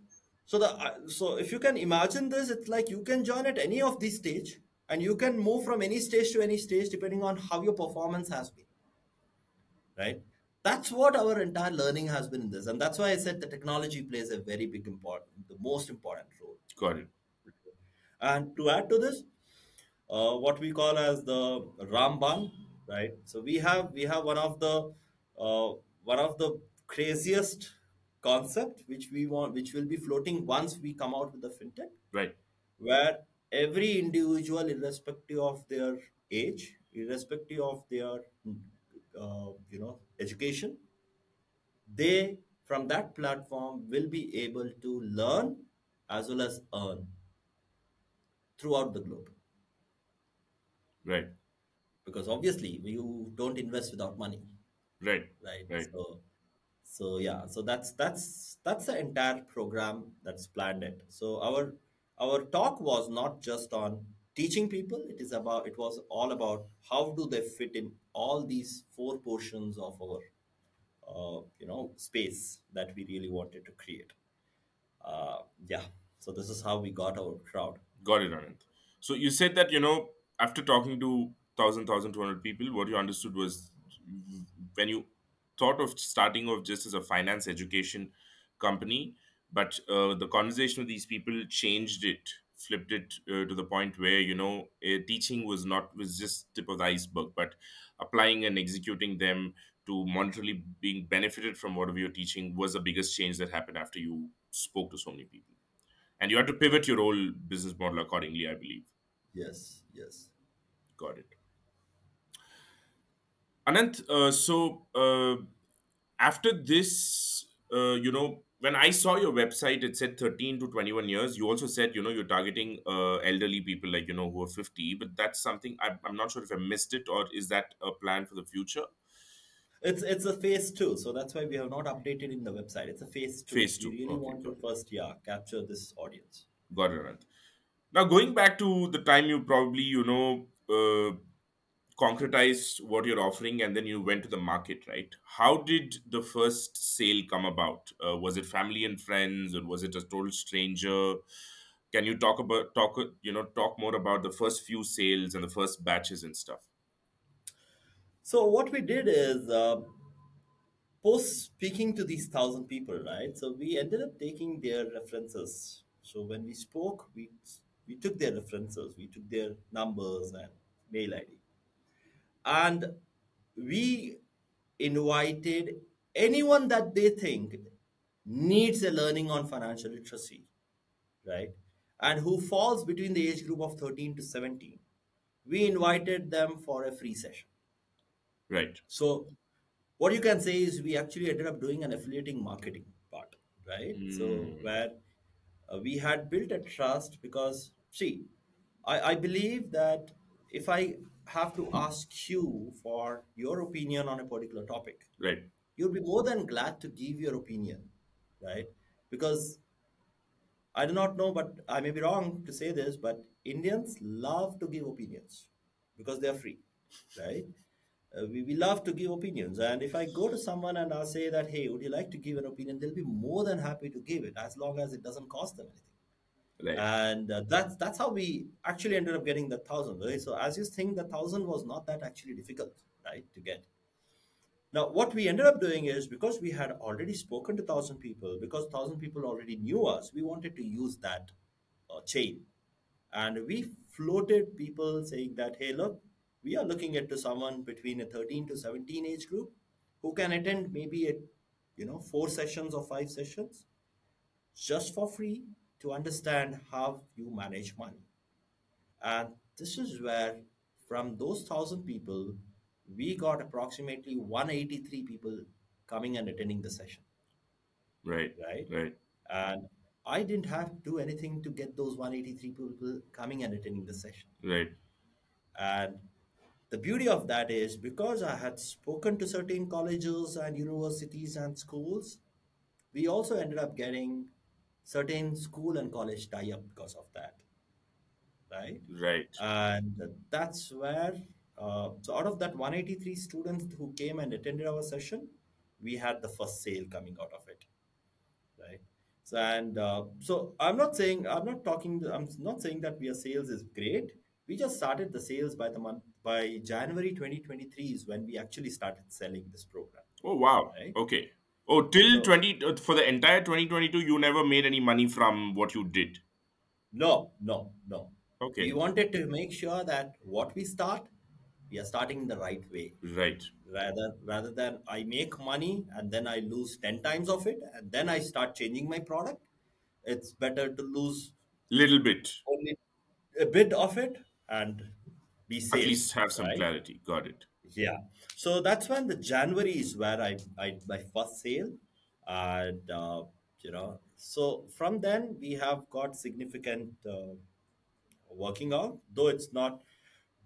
so the uh, so if you can imagine this it's like you can join at any of these stage and you can move from any stage to any stage depending on how your performance has been. Right that's what our entire learning has been in this and that's why i said the technology plays a very big important the most important role Got it. and to add to this uh, what we call as the ramban right so we have we have one of the uh, one of the craziest concept which we want which will be floating once we come out with the fintech Right. where every individual irrespective of their age irrespective of their uh, you know education they from that platform will be able to learn as well as earn throughout the globe Right. because obviously you don't invest without money Right. right Right. so so yeah so that's that's that's the entire program that's planned it so our our talk was not just on teaching people it is about it was all about how do they fit in all these four portions of our uh, you know space that we really wanted to create. Uh, yeah. So this is how we got our crowd. Got it, Ananth. So you said that, you know, after talking to 1,000, 1,200 people, what you understood was when you thought of starting off just as a finance education company, but uh, the conversation with these people changed it, flipped it uh, to the point where, you know, uh, teaching was not, was just tip of the iceberg, but applying and executing them to monetarily being benefited from whatever you're teaching was the biggest change that happened after you spoke to so many people. And you had to pivot your whole business model accordingly i believe. Yes yes. Got it. Ananth uh, so uh, after this uh, you know when i saw your website it said 13 to 21 years you also said you know you're targeting uh, elderly people like you know who are 50 but that's something I'm, I'm not sure if i missed it or is that a plan for the future It's it's a phase two, so that's why we have not updated in the website. It's a phase two. Phase two, We really okay, want to first, yeah, capture this audience. Got it, Now, going back to the time you probably, you know, uh, concretized what you're offering and then you went to the market, right? How did the first sale come about? Uh, was it family and friends or was it a total stranger? Can you talk about, talk, you know, talk more about the first few sales and the first batches and stuff? So what we did is uh, post speaking to these thousand people, right? So we ended up taking their references. So when we spoke, we we took their references, we took their numbers and mail ID, and we invited anyone that they think needs a learning on financial literacy, right? And who falls between the age group of 13 to 17. We invited them for a free session. Right. So what you can say is we actually ended up doing an affiliating marketing part, right? So Mm. where uh, we had built a trust because see, I, I believe that if I have to ask you for your opinion on a particular topic, Right. you'll be more than glad to give your opinion, right? Because I do not know, but I may be wrong to say this, but Indians love to give opinions because they are free, right? Uh, we, we love to give opinions. And if I go to someone and I'll say that, hey, would you like to give an opinion? They'll be more than happy to give it as long as it doesn't cost them anything. Right. And uh, that's that's how we actually ended up getting the thousand. Right? So as you think, the thousand was not that actually difficult, right, to get. Now, what we ended up doing is because we had already spoken to thousand people, because thousand people already knew us, we wanted to use that uh, chain, and we floated people saying that, hey, look, we are looking into someone between a 13 to 17 age group who can attend maybe a, you know, four sessions or five sessions just for free to understand how you manage money. And this is where, from those thousand people, we got approximately 183 people coming and attending the session, Right. right? Right. And I didn't have to do anything to get those 183 people coming and attending the session. Right. And the beauty of that is because I had spoken to certain colleges and universities and schools, we also ended up getting certain school and college tie up because of that, right? Right. And that's where, uh, so out of that 183 students who came and attended our session, we had the first sale coming out of it, right? So, and uh, so I'm not saying, I'm not talking, I'm not saying that our sales is great. We just started the sales by the month, by January 2023 is when we actually started selling this program, Oh wow. right? Okay. Oh, till So, 20 uh, for the entire 2022 you never made any money from what you did. no, no, no. Okay. We wanted to make sure that what we start, we are starting in the right way. Right. rather rather than I make money and then I lose 10 times of it and then I start changing my product, it's better to lose Little bit. only a bit of it and be safe. At least have some right? clarity. Got it. Yeah. So that's when the January is where I I my first sale, and uh, you know, so from then we have got significant uh, working out, though it's not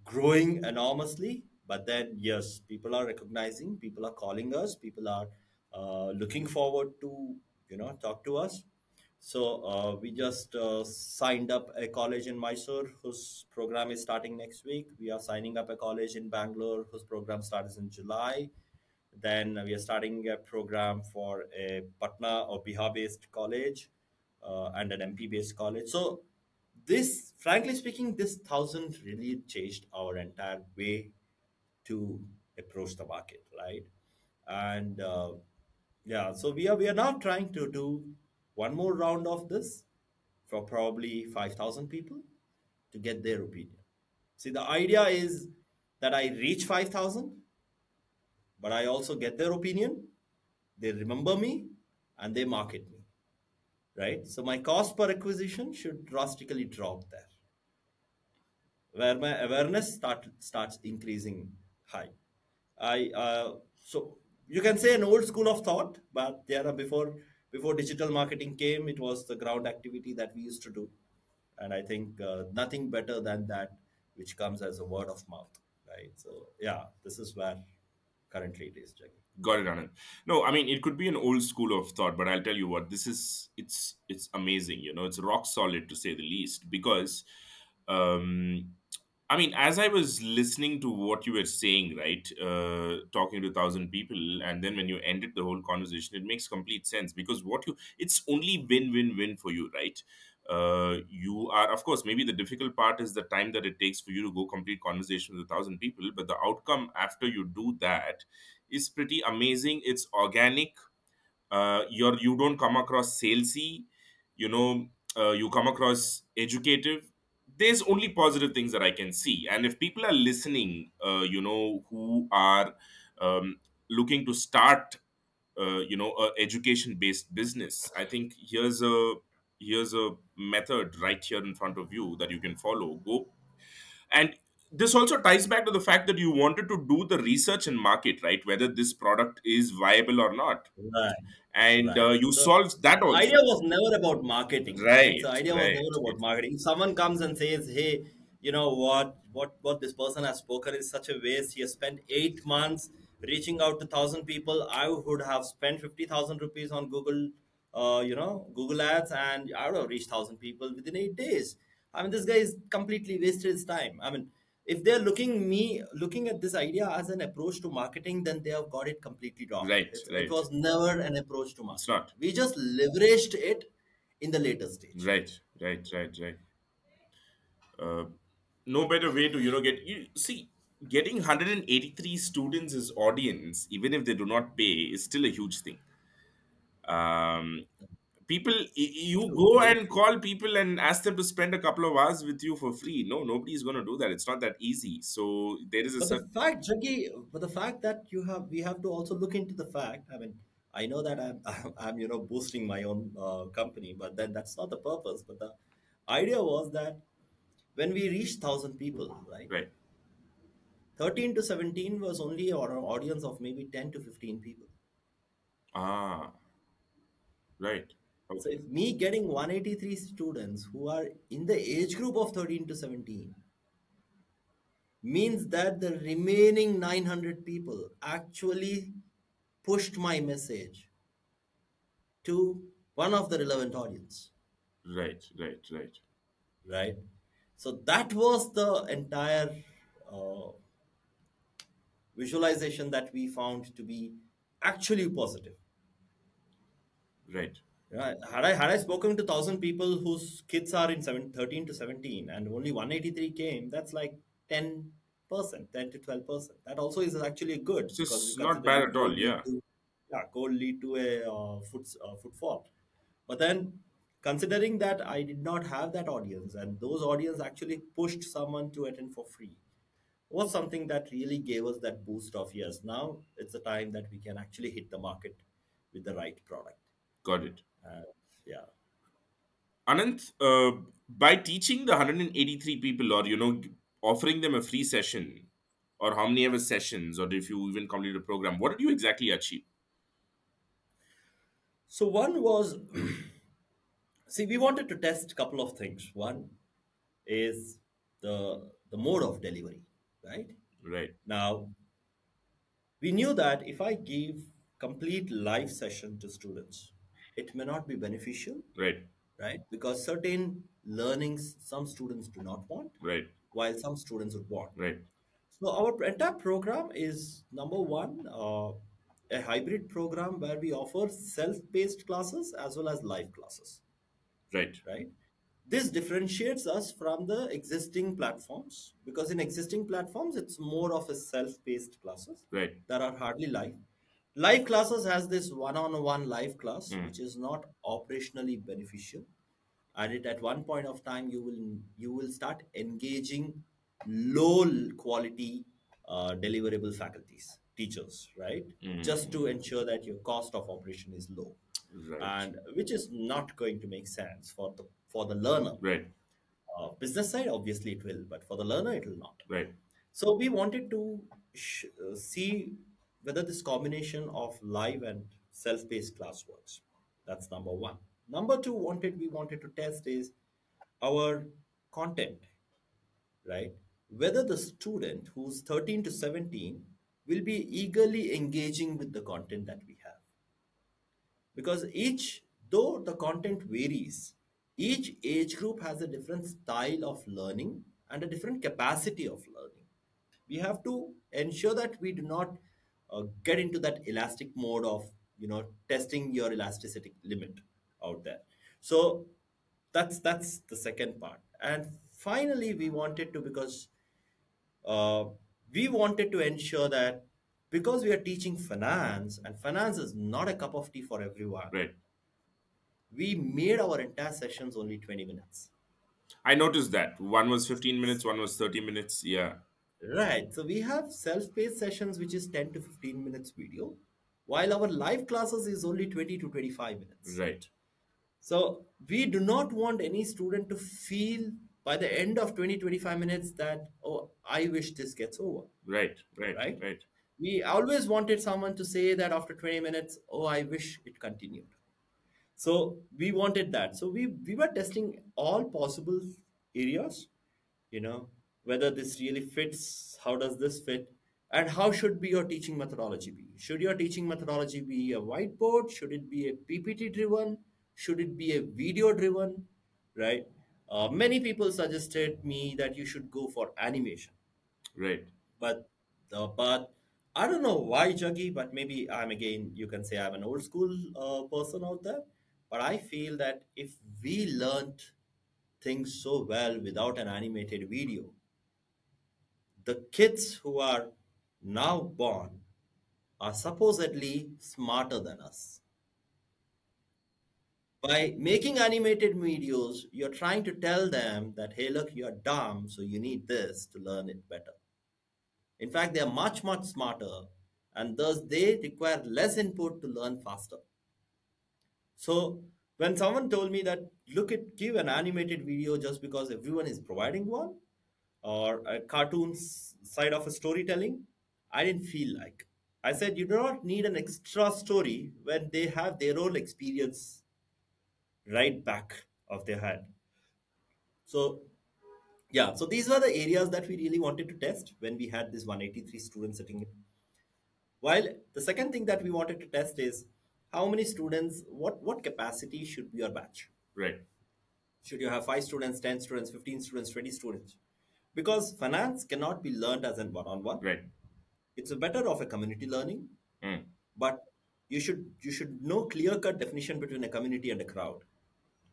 growing enormously. But then, yes, people are recognizing, people are calling us, people are uh, looking forward to you know talk to us. So uh, we just uh, signed up a college in Mysore whose program is starting next week. We are signing up a college in Bangalore whose program starts in July. Then we are starting a program for a Patna or Bihar-based college uh, and an MP-based college. So this, frankly speaking, this thousand really changed our entire way to approach the market, right? And uh, yeah, so we are we are now trying to do one more round of this for probably five thousand people to get their opinion. See, the idea is that I reach five thousand, but I also get their opinion. They remember me, and they market me, right? So my cost per acquisition should drastically drop there where my awareness start starts increasing high. I uh, so you can say an old school of thought, but there are before before digital marketing came, it was the ground activity that we used to do, and I think uh, nothing better than that, which comes as a word of mouth, right? So yeah, this is where currently it is, Jaggi. Got it, Ananth. No, I mean it could be an old school of thought, but I'll tell you what, this is it's it's amazing, you know, it's rock solid to say the least, because um I mean, as I was listening to what you were saying, right, uh, talking to a thousand people, and then when you ended the whole conversation, it makes complete sense because what you, it's only win win win for you, right? uh, you are of course maybe the difficult part is the time that it takes for you to go complete conversation with a thousand people but the outcome after you do that is pretty amazing it's organic uh, you're you don't come across salesy you know uh, you come across educative there's only positive things that i can see. And if people are listening uh, you know who are um, looking to start uh, you know a education based business i think here's a here's a method right here in front of you that you can follow. Go. And this also ties back to the fact that you wanted to do the research and market right whether this product is viable or not Right, and right. uh, you The solved that also idea was never about marketing. right The idea right was never about marketing. If someone comes and says, "Hey, you know what? What what this person has spoken is such a waste. He has spent eight months reaching out to thousand people. I would have spent fifty thousand rupees on Google, uh, you know, Google Ads, and I would have reached thousand people within eight days. I mean, this guy is completely wasted his time. I mean, if they're looking me looking at this idea as an approach to marketing, then they have got it completely wrong. right It's, right it was never an approach to marketing. it's not We just leveraged it in the later stage. right right right right uh, no better way to you know get you see getting 183 students as audience even if they do not pay is still a huge thing um people you go and call people and ask them to spend a couple of hours with you for free no nobody's going to do that it's not that easy so there is a But the fact, Jaggi, but the fact that you have, we have to also look into the fact. I mean, I know that <laughs> I'm, I'm, you know, boosting my own uh, company, but then that's not the purpose. But the idea was that when we reached thousand people, right, right thirteen to seventeen was only our audience of maybe ten to fifteen people. ah right So if me getting one eighty three students who are in the age group of thirteen to seventeen means that the remaining 900 people actually pushed my message to one of the relevant audience. Right right right. Right? So that was the entire uh, visualization that we found to be actually positive. Right had i had i spoken to 1000 people whose kids are in 7, 13 to 17 and only 183 came that's like 10 percent 10 to 12 percent. That also is actually good it's not bad at all yeah. To yeah cold lead to a uh, foot uh, footfall. But then considering that i did not have that audience and those audience actually pushed someone to attend for free was something that really gave us that boost of yes now it's the time that we can actually hit the market with the right product. Got it uh, yeah. Ananth, uh, by teaching the 183 people or, you know, offering them a free session or how many ever sessions or if you even complete a program, what did you exactly achieve? so one was <clears throat> see we wanted to test a couple of things. One is the the mode of delivery right? Right, now we knew that if i give complete live session to students it may not be beneficial right, right? Because certain learnings some students do not want right, while some students would want. Right, so our entire program is number one uh, a hybrid program where we offer self-paced classes as well as live classes. Right, right? This differentiates us from the existing platforms because in existing platforms it's more of a self-paced classes right, that are hardly live live classes has this one-on-one live class Mm. which is not operationally beneficial. And it at one point of time you will you will start engaging low quality uh, deliverable faculties teachers right? Just to ensure that your cost of operation is low. Right, and which is not going to make sense for the for the learner. Right, uh, business side obviously it will but for the learner it will not. Right, so we wanted to sh- uh, see whether this combination of live and self-paced class works. That's number one. Number two, wanted we wanted to test is our content, right? Whether the student who's 13 to 17 will be eagerly engaging with the content that we have. Because each, though the content varies, each age group has a different style of learning and a different capacity of learning we have to ensure that we do not get into that elastic mode of you know testing your elasticity limit out there so that's that's the second part. And finally, we wanted to because uh, we wanted to ensure that because we are teaching finance and finance is not a cup of tea for everyone Right. we made our entire sessions only 20 minutes I noticed that. One was 15 minutes, one was 30 minutes. Yeah. Right so we have self-paced sessions which is 10 to 15 minutes video while our live classes is only 20 to 25 minutes Right. so we do not want any student to feel by the end of 20 25 minutes that oh i wish this gets over Right. Right. Right? Right. we always wanted someone to say that after 20 minutes oh i wish it continued so we wanted that so we we were testing all possible areas you know whether this really fits how does this fit and how should be your teaching methodology be? Should your teaching methodology be a whiteboard? Should it be a ppt driven? Should it be a video driven? Right? Uh, many people suggested me that you should go for animation. Right. but uh, but I don't know why Jaggi, but maybe I'm again you can say I'm an old school uh, person out there. But I feel that if we learned things so well without an animated video, the kids who are now born are supposedly smarter than us. By making animated videos, you're trying to tell them that, hey, look, you're dumb, so you need this to learn it better. In fact, they are much, much smarter, and thus they require less input to learn faster. So, when someone told me that, look at give an animated video just because everyone is providing one, or a cartoon side of a storytelling, I didn't feel like. I said, you do not need an extra story when they have their own experience right back of their head. So, yeah, so these were the areas that we really wanted to test when we had this 183 students sitting in. While the second thing that we wanted to test is how many students, what, what capacity should be your batch? Right. Should you have 5 students, 10 students, 15 students, 20 students? Because finance cannot be learned as an one on one. Right. It's a better of a community learning, Mm. but you should you should know clear cut definition between a community and a crowd.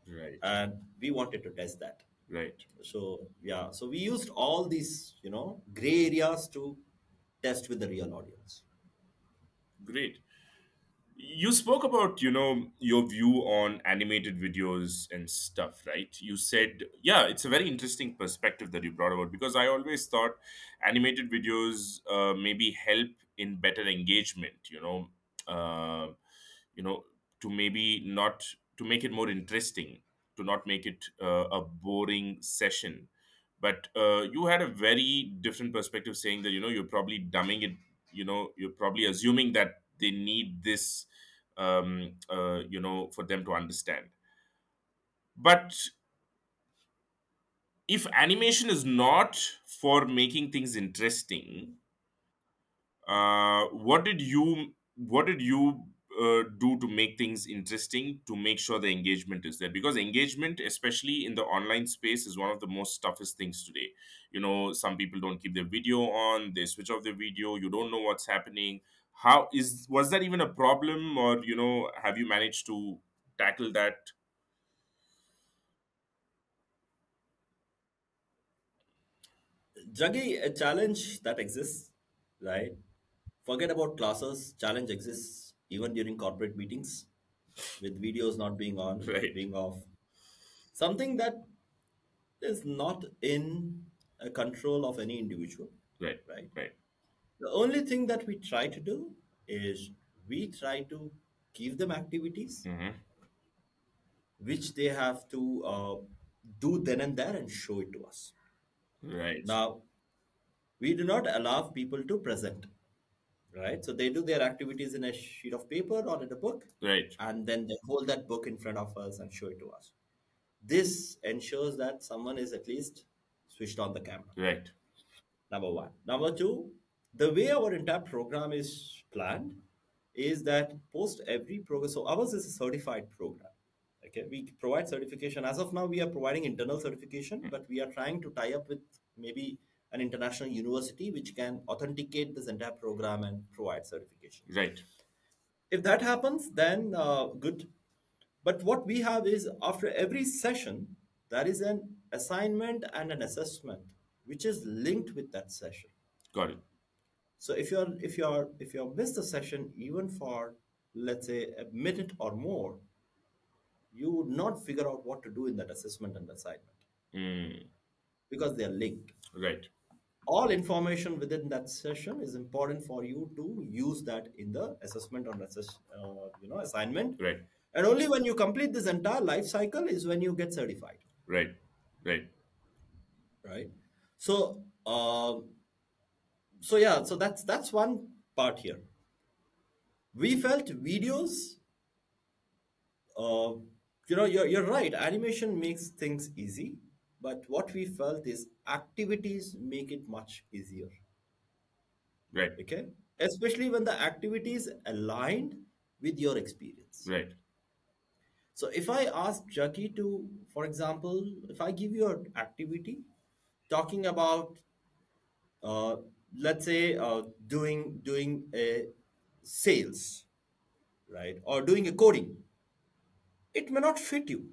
Right. And we wanted to test that. Right. So yeah, so we used all these, you know, gray areas to test with the real audience. Great. You spoke about, you know, your view on animated videos and stuff, right? You said, yeah, it's a very interesting perspective that you brought about because I always thought animated videos uh, maybe help in better engagement, you know, uh, you know, to maybe not to make it more interesting, to not make it uh, a boring session. But uh, you had a very different perspective saying that, you know, you're probably dumbing it, you know, you're probably assuming that they need this um, uh, you know, for them to understand. But if animation is not for making things interesting, uh, what did you what did you uh, do to make things interesting to make sure the engagement is there? Because engagement especially in the online space is one of the most toughest things today. You know some people don't keep their video on they switch off their video you don't know what's happening how is was that even a problem or you know have you managed to tackle that Jaggi, a challenge that exists, right? Forget about classes. Challenge exists even during corporate meetings, with videos not being on, <laughs> Right. being off. Something that is not in a control of any individual, right right? right The only thing that we try to do is we try to give them activities hmm which they have to uh, do then and there and show it to us. right Now, we do not allow people to present, right? So they do their activities in a sheet of paper or in a book, right and then they hold that book in front of us and show it to us. This ensures that someone is at least switched on the camera. right Number one. Number two, the way our entire program is planned is that post every program, so ours is a certified program. Okay, we provide certification. As of now, we are providing internal certification, but we are trying to tie up with maybe an international university which can authenticate this entire program and provide certification. right If that happens, then uh, good. But what we have is after every session, there is an assignment and an assessment which is linked with that session. Got it. So if you're if you're if you missed a session even for let's say a minute or more, you would not figure out what to do in that assessment and assignment Mm, because they are linked. right. All information within that session is important for you to use that in the assessment or assess, uh, you know assignment. Right. And only when you complete this entire life cycle is when you get certified, Right. Right. right? So, um, so yeah, so that's that's one part here. We felt videos. Uh, you know, you're you're right. Animation makes things easy, but what we felt is activities make it much easier. Right. Okay, especially when the activities aligned with your experience. Right. So if I ask Jaggi to, for example, if I give you an activity talking about, uh, let's say, uh, doing doing a sales, right, or doing a coding, it may not fit you.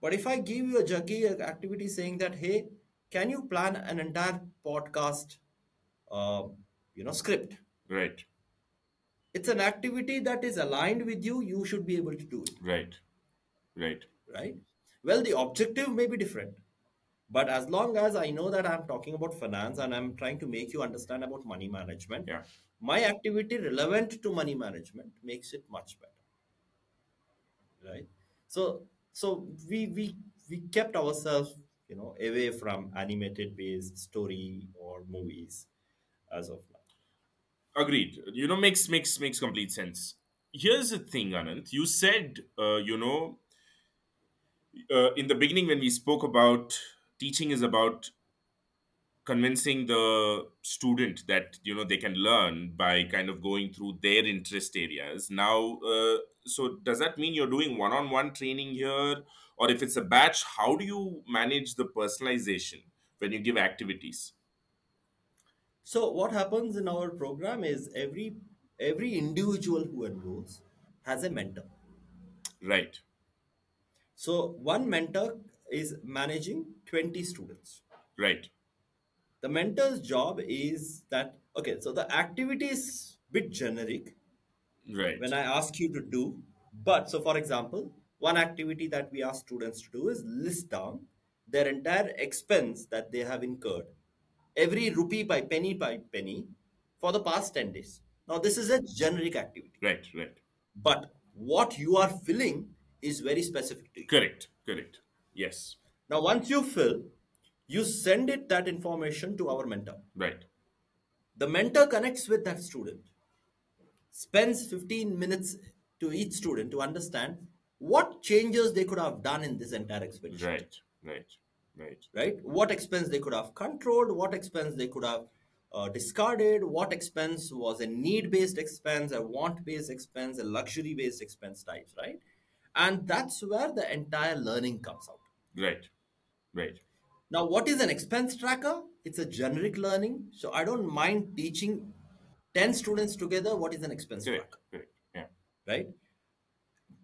But if I give you a Jaggi activity saying that, hey, can you plan an entire podcast, uh, you know, script? Right. It's an activity that is aligned with you. You should be able to do it. Right. Right. right? Well, the objective may be different, but as long as I know that I'm talking about finance and I'm trying to make you understand about money management, Yeah. my activity relevant to money management makes it much better, right? So, so we we we kept ourselves, you know, away from animated based story or movies as of now. Agreed. You know, makes makes makes complete sense. Here's the thing, Ananth. You said, uh, you know, uh, in the beginning when we spoke about teaching is about convincing the student that you know they can learn by kind of going through their interest areas. Now uh, so does that mean you're doing one-on-one training here? Or if it's a batch how do you manage the personalization when you give activities? So what happens in our program is every every individual who enrolls has a mentor. right. So one mentor is managing 20 students. right. The mentor's job is that okay, so the activity is bit generic. Right. When I ask you to do, but so for example, one activity that we ask students to do is list down their entire expense that they have incurred, every rupee by penny by penny for the past 10 days. Now this is a generic activity, right right. But what you are filling is very specific to you. correct correct. Yes Now, once you fill, you send it that information to our mentor. right The mentor connects with that student, spends 15 minutes to each student to understand what changes they could have done in this entire expenditure. right right right Right? What expense they could have controlled, what expense they could have uh, discarded, what expense was a need based expense, a want based expense, a luxury based expense types, right? And that's where the entire learning comes out. right right Now, what is an expense tracker? It's a generic learning. So I don't mind teaching 10 students together what is an expense correct tracker, correct yeah right?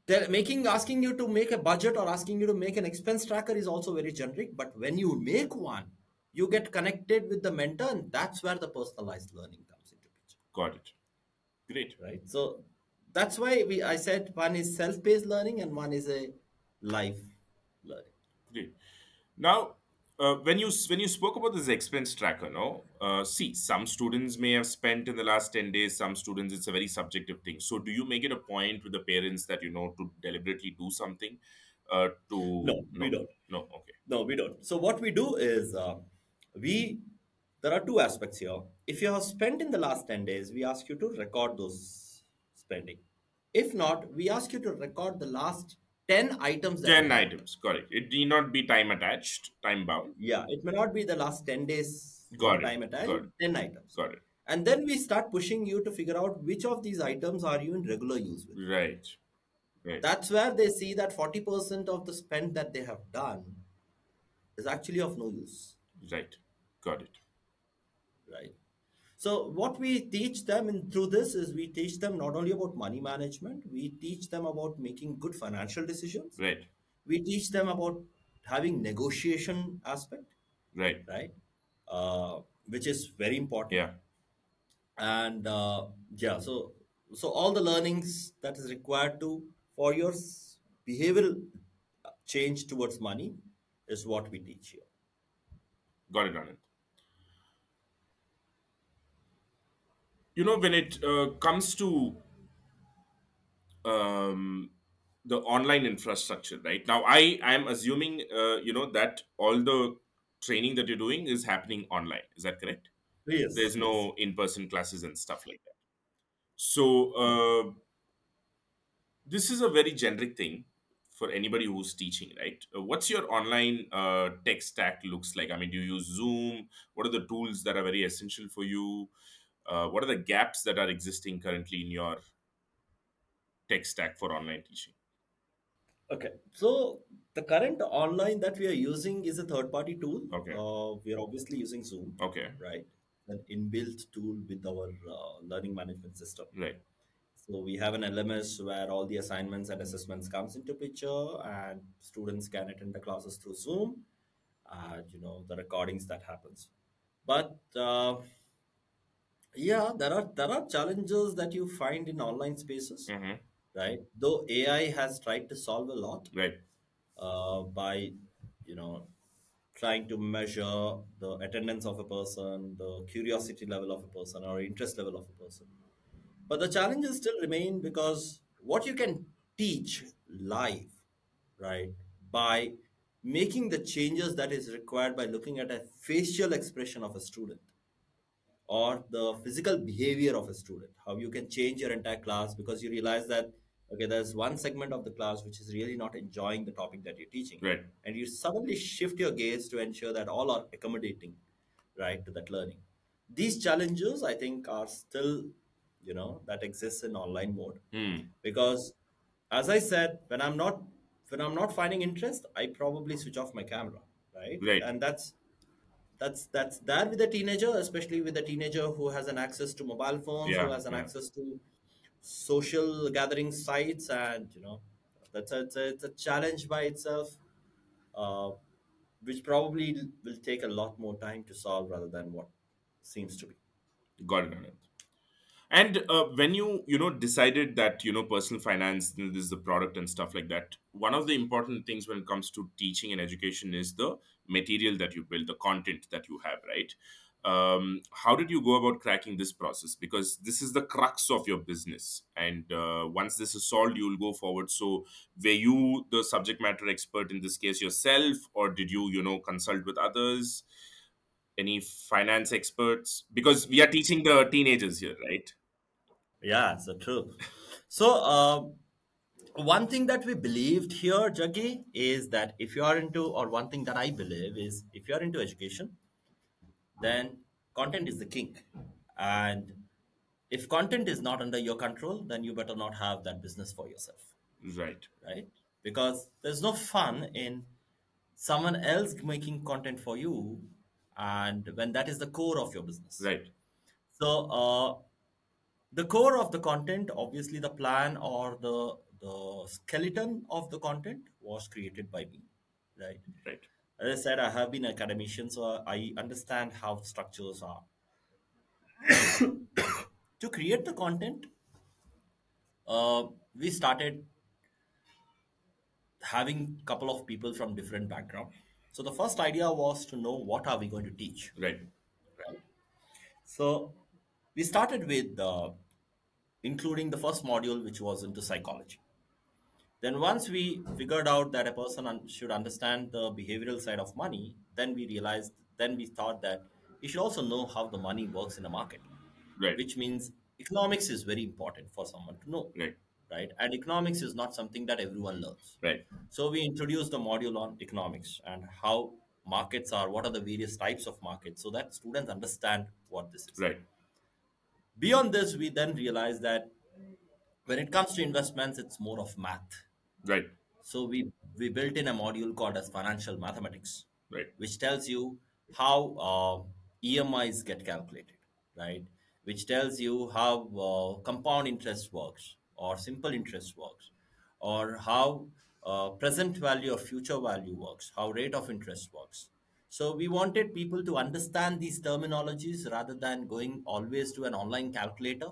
They're making asking you to make a budget or asking you to make an expense tracker is also very generic. But when you make one, you get connected with the mentor, and that's where the personalized learning comes into picture, got it great right? So that's why we I said one is self-paced learning and one is a live learning. Great. Now, uh, when you when you spoke about this expense tracker, no, uh, see, some students may have spent in the last ten days. Some students, it's a very subjective thing. So, do you make it a point with the parents that you know to deliberately do something? Uh, to No, we don't. No, okay, No, we don't. So what we do is uh, we there are two aspects here. If you have spent in the last 10 days, we ask you to record those spending. If not, we ask you to record the last 10 items. ten you items. Correct. It need not be time attached, time bound. Yeah, it may not be the last 10 days Got it, time attached, got it. 10 items. Got it. And then we start pushing you to figure out which of these items are you in regular use with. Right. Right. That's where they see that 40% of the spend that they have done is actually of no use. right. Got it. right So what we teach them in through this is we teach them not only about money management, we teach them about making good financial decisions. Right. We teach them about having negotiation aspect, Right. right? Uh, which is very important. Yeah. And uh, yeah, so so all the learnings that is required to for your behavioral change towards money is what we teach here. Got it, Ananth. You know, when it uh, comes to um, the online infrastructure, right? Now, I I am assuming, uh, you know, that all the training that you're doing is happening online. Is that correct? Yes, There's no in-person classes and stuff like that. So, uh, this is a very generic thing for anybody who's teaching, right? Uh, what's your online uh, tech stack looks like? I mean, do you use Zoom? What are the tools that are very essential for you? Uh, what are the gaps that are existing currently in your tech stack for online teaching? Okay, so the current online that we are using is a third-party tool. Okay. Uh, we are obviously using Zoom, Okay. right? An inbuilt tool with our uh, learning management system. Right. So we have an LMS where all the assignments and assessments comes into picture, and students can attend the classes through Zoom. And you know the recordings that happens. But uh, yeah, there are there are challenges that you find in online spaces, hmm right? Though AI has tried to solve a lot Right. uh, by you know trying to measure the attendance of a person, the curiosity level of a person, or interest level of a person. But the challenges still remain because what you can teach live, right, by making the changes that is required by looking at a facial expression of a student or the physical behavior of a student how you can change your entire class because you realize that okay there's one segment of the class which is really not enjoying the topic that you're teaching Right. and you suddenly shift your gaze to ensure that all are accommodating right to that learning these challenges i think are still you know that exists in online mode Hmm. because as i said when i'm not when i'm not finding interest i probably switch off my camera right Right. and that's that's that's there with a teenager especially with a teenager who has an access to mobile phones who has an Yeah. access to social gathering sites and you know that's a, it's, a, it's a challenge by itself uh, which probably will take a lot more time to solve rather than what seems to be Got it. And uh, when you you know decided that you know personal finance this is the product and stuff like that, one of the important things when it comes to teaching and education is the material that you build, the content that you have, right? Um, how did you go about cracking this process? Because this is the crux of your business, and uh, once this is solved, you will go forward. So, were you the subject matter expert in this case yourself, or did you you know consult with others? Any finance experts? Because we are teaching the teenagers here, right? Yeah so true so uh, one thing that we believed here jaggi is that if you are into or one thing that i believe is if you are into education then content is the king. And if content is not under your control then you better not have that business for yourself. Right. right? Because there's no fun in someone else making content for you and when that is the core of your business. Right. so uh, the core of the content obviously the plan or the the skeleton of the content was created by me right? Right. as i said i have been an academician so i understand how structures are. <coughs> To create the content uh, we started having a couple of people from different background. So the first idea was to know what are we going to teach. Right. so we started with uh, including the first module which was into psychology then once we figured out that a person un- should understand the behavioral side of money then we realized then we thought that he should also know how the money works in the market Right. which means economics is very important for someone to know Right. right and economics is not something that everyone learns Right. so we introduced a module on economics and how markets are what are the various types of markets so that students understand what this is Right. Beyond this we then realized that when it comes to investments it's more of math Right. so we we built in a module called as financial mathematics Right. which tells you how uh, emis get calculated right? Which tells you how uh, compound interest works, or simple interest works, or how uh, present value or future value works, how rate of interest works. So we wanted people to understand these terminologies rather than going always to an online calculator,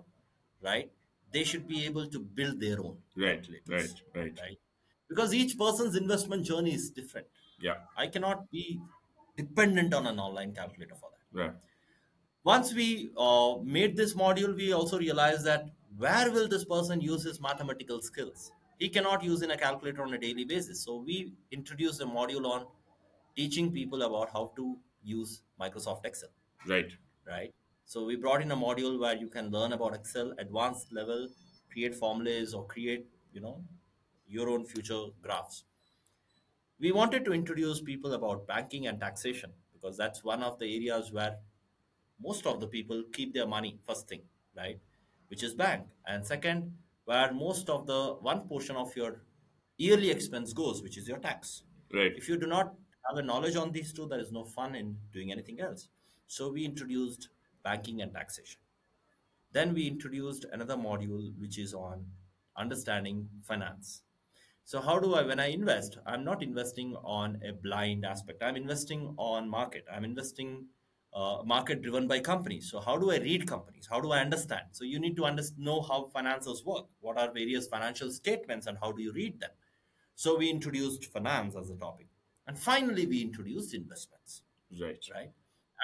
right? They should be able to build their own Right, right, right. right? Because each person's investment journey is different. Yeah, I cannot be dependent on an online calculator for that. right. Once we uh, made this module, we also realized that where will this person use his mathematical skills? He cannot use in a calculator on a daily basis. So we introduced a module on teaching people about how to use Microsoft Excel, Right, right? So we brought in a module where you can learn about Excel, advanced level, create formulas or create, you know, your own future graphs. We wanted to introduce people about banking and taxation because that's one of the areas where most of the people keep their money first thing right? Which is bank. And second where most of the one portion of your yearly expense goes which is your tax. Right. if you do not have a knowledge on these two there is no fun in doing anything else so we introduced banking and taxation then we introduced another module which is on understanding finance so how do I, when I invest, I'm not investing on a blind aspect. I'm investing on market. I'm investing uh, market driven by companies. So how do I read companies? How do I understand? So you need to under- know how finances work. What are various financial statements and how do you read them? So we introduced finance as a topic. And finally, we introduced investments, Right, right?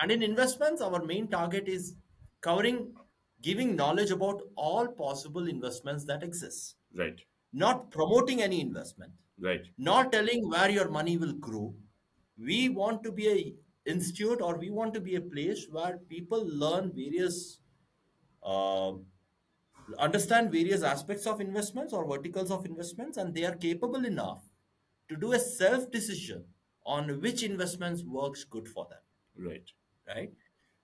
And in investments, our main target is covering, giving knowledge about all possible investments that exist. Right, not promoting any investment, right, not telling where your money will grow. We want to be a institute or we want to be a place where people learn various, uh, understand various aspects of investments or verticals of investments, and they are capable enough to do a self decision on which investments works good for them right, right?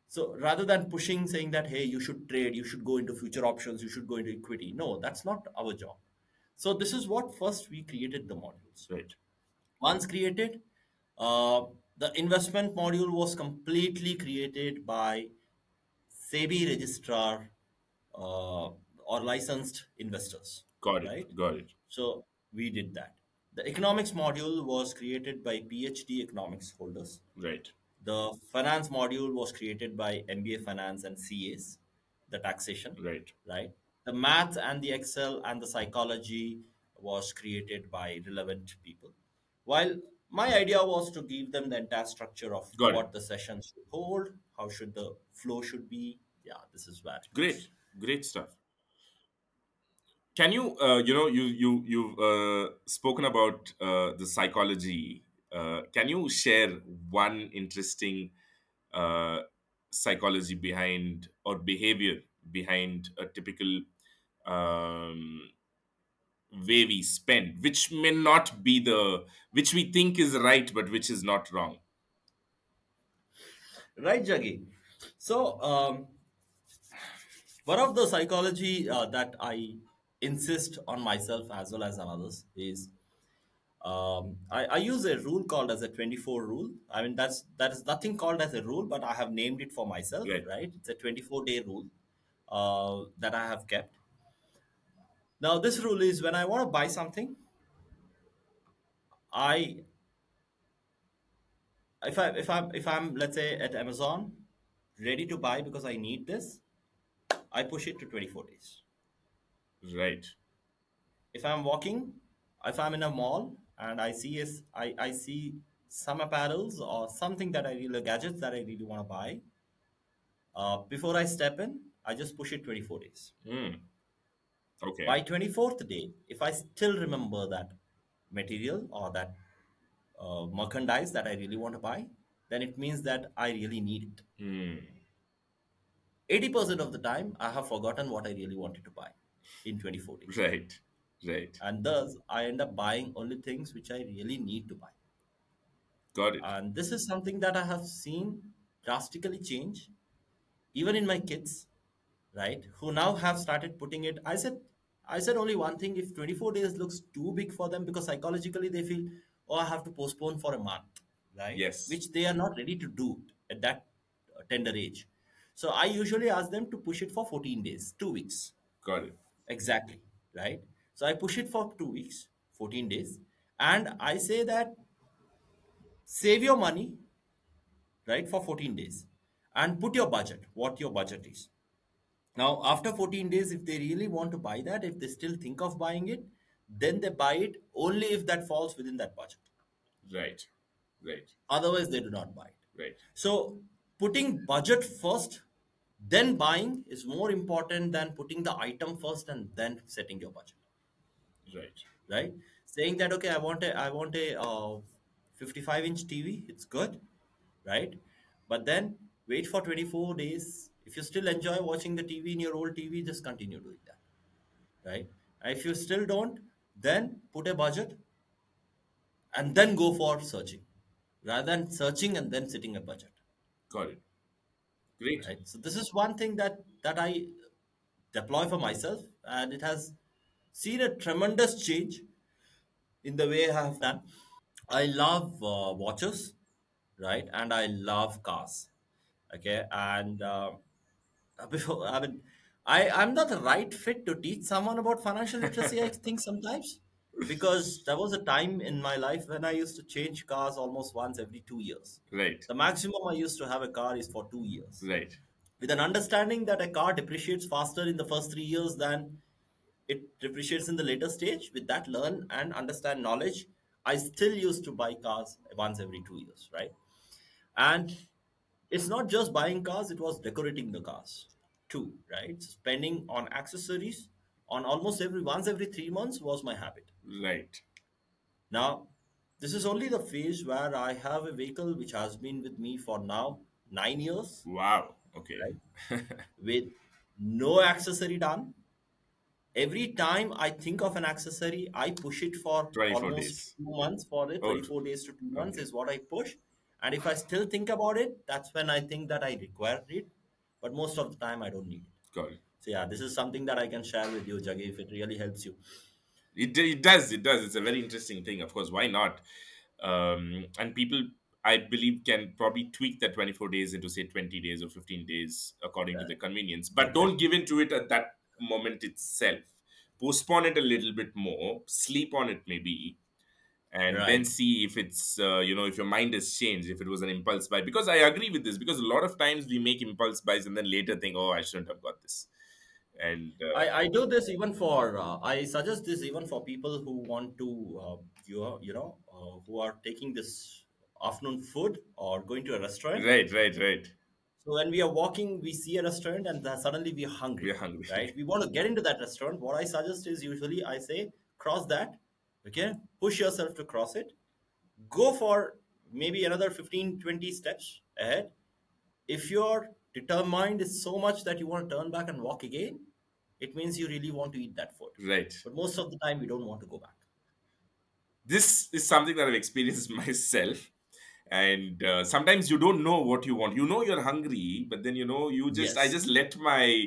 So rather than pushing, saying that, hey, you should trade, you should go into future options, you should go into equity. No, that's not our job. So this is what first we created the modules. right, Once created, uh, the investment module was completely created by SEBI registrar uh, or licensed investors. got it, Right. got it. So we did that. The economics module was created by PhD economics holders. Right, The finance module was created by MBA Finance and CAs, the taxation, right, right? The math and the Excel and the psychology was created by relevant people. While my idea was to give them the entire structure of Got it. what the sessions should hold, how should the flow should be. Yeah, this is where. great, great stuff. Can you, uh, you know, you you you've uh, spoken about uh, the psychology. Uh, can you share one interesting uh, psychology behind or behavior behind a typical um, way we spend, which may not be the which we think is right, but which is not wrong. Right, Jaggi. So, um, one of the psychology uh, that I insist on myself as well as on others is um, I, I use a rule called as a 24 rule. I mean, that's that is nothing called as a rule, but I have named it for myself, Right. right? It's a 24 day rule uh, that I have kept. Now, this rule is when I want to buy something, I if I if I'm if I'm let's say at Amazon ready to buy because I need this, I push it to 24 days. Right. If I'm walking, if I'm in a mall and I see is I, I see some apparels or something that I really gadgets that I really want to buy, uh, before I step in, I just push it 24 days. Hmm. Okay. By 24th day, if I still remember that material or that uh, merchandise that I really want to buy, then it means that I really need it. Hmm. 80% of the time, I have forgotten what I really wanted to buy in 24 days. Right. Right. And thus, I end up buying only things which I really need to buy. Got it. And this is something that I have seen drastically change, even in my kids, right? Who now have started putting it. I said, I said only one thing: if 24 days looks too big for them, because psychologically they feel, oh, I have to postpone for a month, right? Yes. Which they are not ready to do at that uh, tender age. So I usually ask them to push it for 14 days, two weeks. Got it. Exactly. Right. So I push it for two weeks, 14 days. And I say that save your money, right, for 14 days and put your budget, what your budget is. Now, after 14 days, if they really want to buy that, if they still think of buying it, then they buy it only if that falls within that budget. Right. Right. Otherwise, they do not buy it. Right. So, putting budget first, then buying is more important than putting the item first and then setting your budget. Right. Right? Saying that okay, I want a I want a uh, 55 inch TV. It's good, right? But then wait for 24 days. If you still enjoy watching the TV in your old TV, just continue doing that, right? And if you still don't, then put a budget and then go for searching rather than searching and then setting a budget Got it. Great. right. So this is one thing that that i deploy for myself and it has seen a tremendous change in the way i have done. I love uh, watches right? And i love cars okay? And uh, <laughs> before i mean i i'm not the right fit to teach someone about financial literacy i think sometimes because there was a time in my life when i used to change cars almost once every two years Right. the maximum i used to have a car is for two years Right. with an understanding that a car depreciates faster in the first three years than it depreciates in the later stage with that learn and understand knowledge i still used to buy cars once every two years right and it's not just buying cars it was decorating the cars too right spending on accessories on almost every once every three months was my habit Right. now this is only the phase where i have a vehicle which has been with me for now nine years Wow. Okay. Right. <laughs> with no accessory done. Every time I think of an accessory, I push it for almost days. two months for it. Oh, 24 days to two months okay. is what I push. And if I still think about it, that's when I think that I require it. But most of the time, I don't need it. Got it. So, yeah, this is something that I can share with you, Jaggi, if it really helps you. It, it does. It does. It's a very interesting thing. Of course, why not? Um, and people, I believe, can probably tweak that 24 days into, say, 20 days or 15 days according to the convenience. But don't give in to it at that moment itself. Postpone it a little bit more, sleep on it maybe, and then see if it's, uh, you know, if your mind has changed, if it was an impulse buy. Because I agree with this, because a lot of times we make impulse buys and then later think, oh, I shouldn't have got this. And uh, I, I do this even for uh, I suggest this even for people who want to uh, you you know uh, who are taking this afternoon food or going to a restaurant. right, right, right. So when we are walking, we see a restaurant and then suddenly we are hungry. We're hungry. right? We want to get into that restaurant. What I suggest is usually I say cross that, okay? Push yourself to cross it. Go for maybe another 15, 20 steps ahead. If your determined is so much that you want to turn back and walk again, it means you really want to eat that food. Right. But most of the time, we don't want to go back. this is something that I've experienced <laughs> myself. And uh, sometimes you don't know what you want. You know you're hungry, but then you know you just I just let my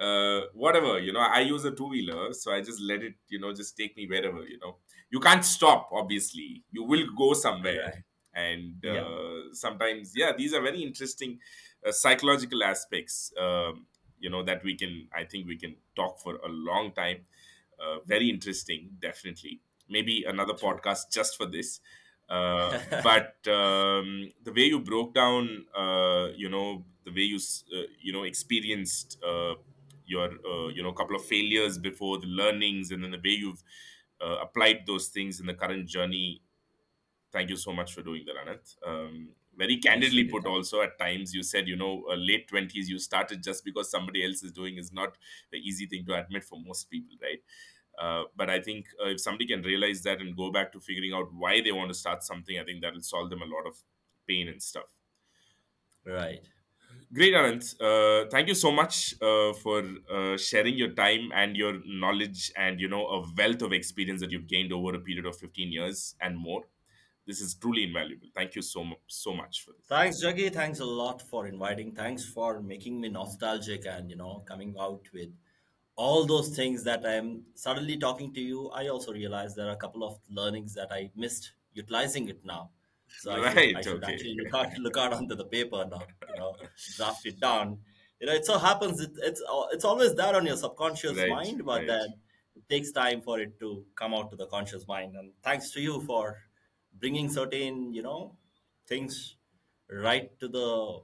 uh, whatever you know. I use a two wheeler, so I just let it you know just take me wherever you know. You can't stop. Obviously, you will go somewhere. Right. And uh, Yeah. sometimes, yeah, these are very interesting uh, psychological aspects. Um, you know that we can. I think we can talk for a long time. Uh, very interesting, definitely. Maybe another podcast just for this. Uh, <laughs> but um, the way you broke down, uh, you know, the way you uh, you know experienced uh, your uh, you know couple of failures before the learnings, and then the way you've uh, applied those things in the current journey. Thank you so much for doing that, Ananth. Um, very candidly Absolutely. put, also at times you said, you know, uh, late twenties you started just because somebody else is doing is not the easy thing to admit for most people, right? Uh, but I think uh, if somebody can realize that and go back to figuring out why they want to start something, I think that will solve them a lot of pain and stuff. Right. Great, Ananth. Uh, thank you so much uh, for uh, sharing your time and your knowledge and you know a wealth of experience that you've gained over a period of 15 years and more. This is truly invaluable. Thank you so mu- so much for this. Thanks, Jaggi. Thanks a lot for inviting. Thanks for making me nostalgic and you know coming out with all those things that I'm suddenly talking to you. I also realized there are a couple of learnings that I missed utilizing it now. So I should, Right, I should okay. actually look out look out onto the paper now, you know, draft it down you know it so happens it, it's it's always there on your subconscious Right, mind but right. then it takes time for it to come out to the conscious mind and thanks to you for bringing certain you know things right to the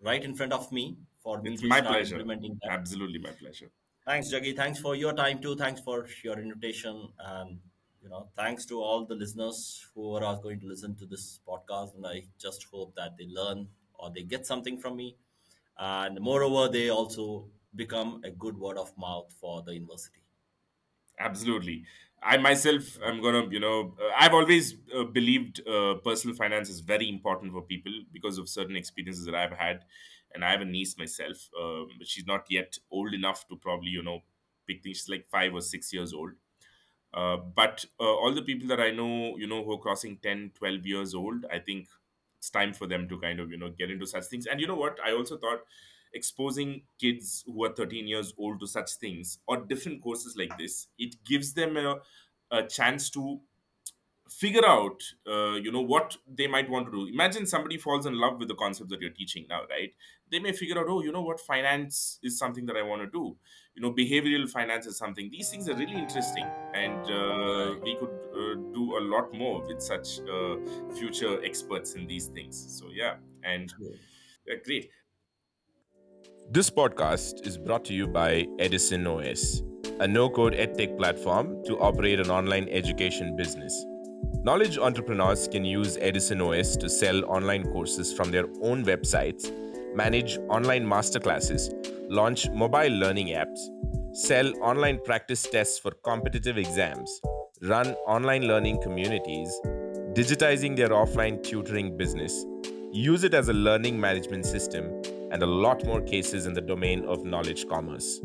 right in front of me for me It's to my start pleasure. implementing that Absolutely my pleasure. Thanks, Jaggi. Thanks for your time too. Thanks for your invitation, and you know, thanks to all the listeners who are going to listen to this podcast. And I just hope that they learn or they get something from me, and moreover, they also become a good word of mouth for the Inversity. Absolutely. I myself, I'm gonna, you know, uh, I've always uh, believed uh, personal finance is very important for people because of certain experiences that I've had, and I have a niece myself. Um, she's not yet old enough to probably, you know, pick things. She's like five or six years old. Uh, but uh, all the people that I know, you know, who are crossing 10, 12 years old, I think it's time for them to kind of, you know, get into such things. And you know what? I also thought exposing kids who are 13 years old to such things or different courses like this, it gives them a, a chance to figure out uh, you know what they might want to do. Imagine somebody falls in love with the concept that you're teaching now right? They may figure out oh you know what? Finance is something that i want to do. You know behavioral finance is something. These things are really interesting and uh, we could uh, do a lot more with such uh, future experts in these things. So yeah. And uh, great This podcast is brought to you by Edison OS, a no code edtech platform to operate an online education business. Knowledge entrepreneurs can use Edison OS to sell online courses from their own websites, manage online masterclasses, launch mobile learning apps, sell online practice tests for competitive exams, run online learning communities, digitizing their offline tutoring business, use it as a learning management system, and a lot more cases in the domain of knowledge commerce.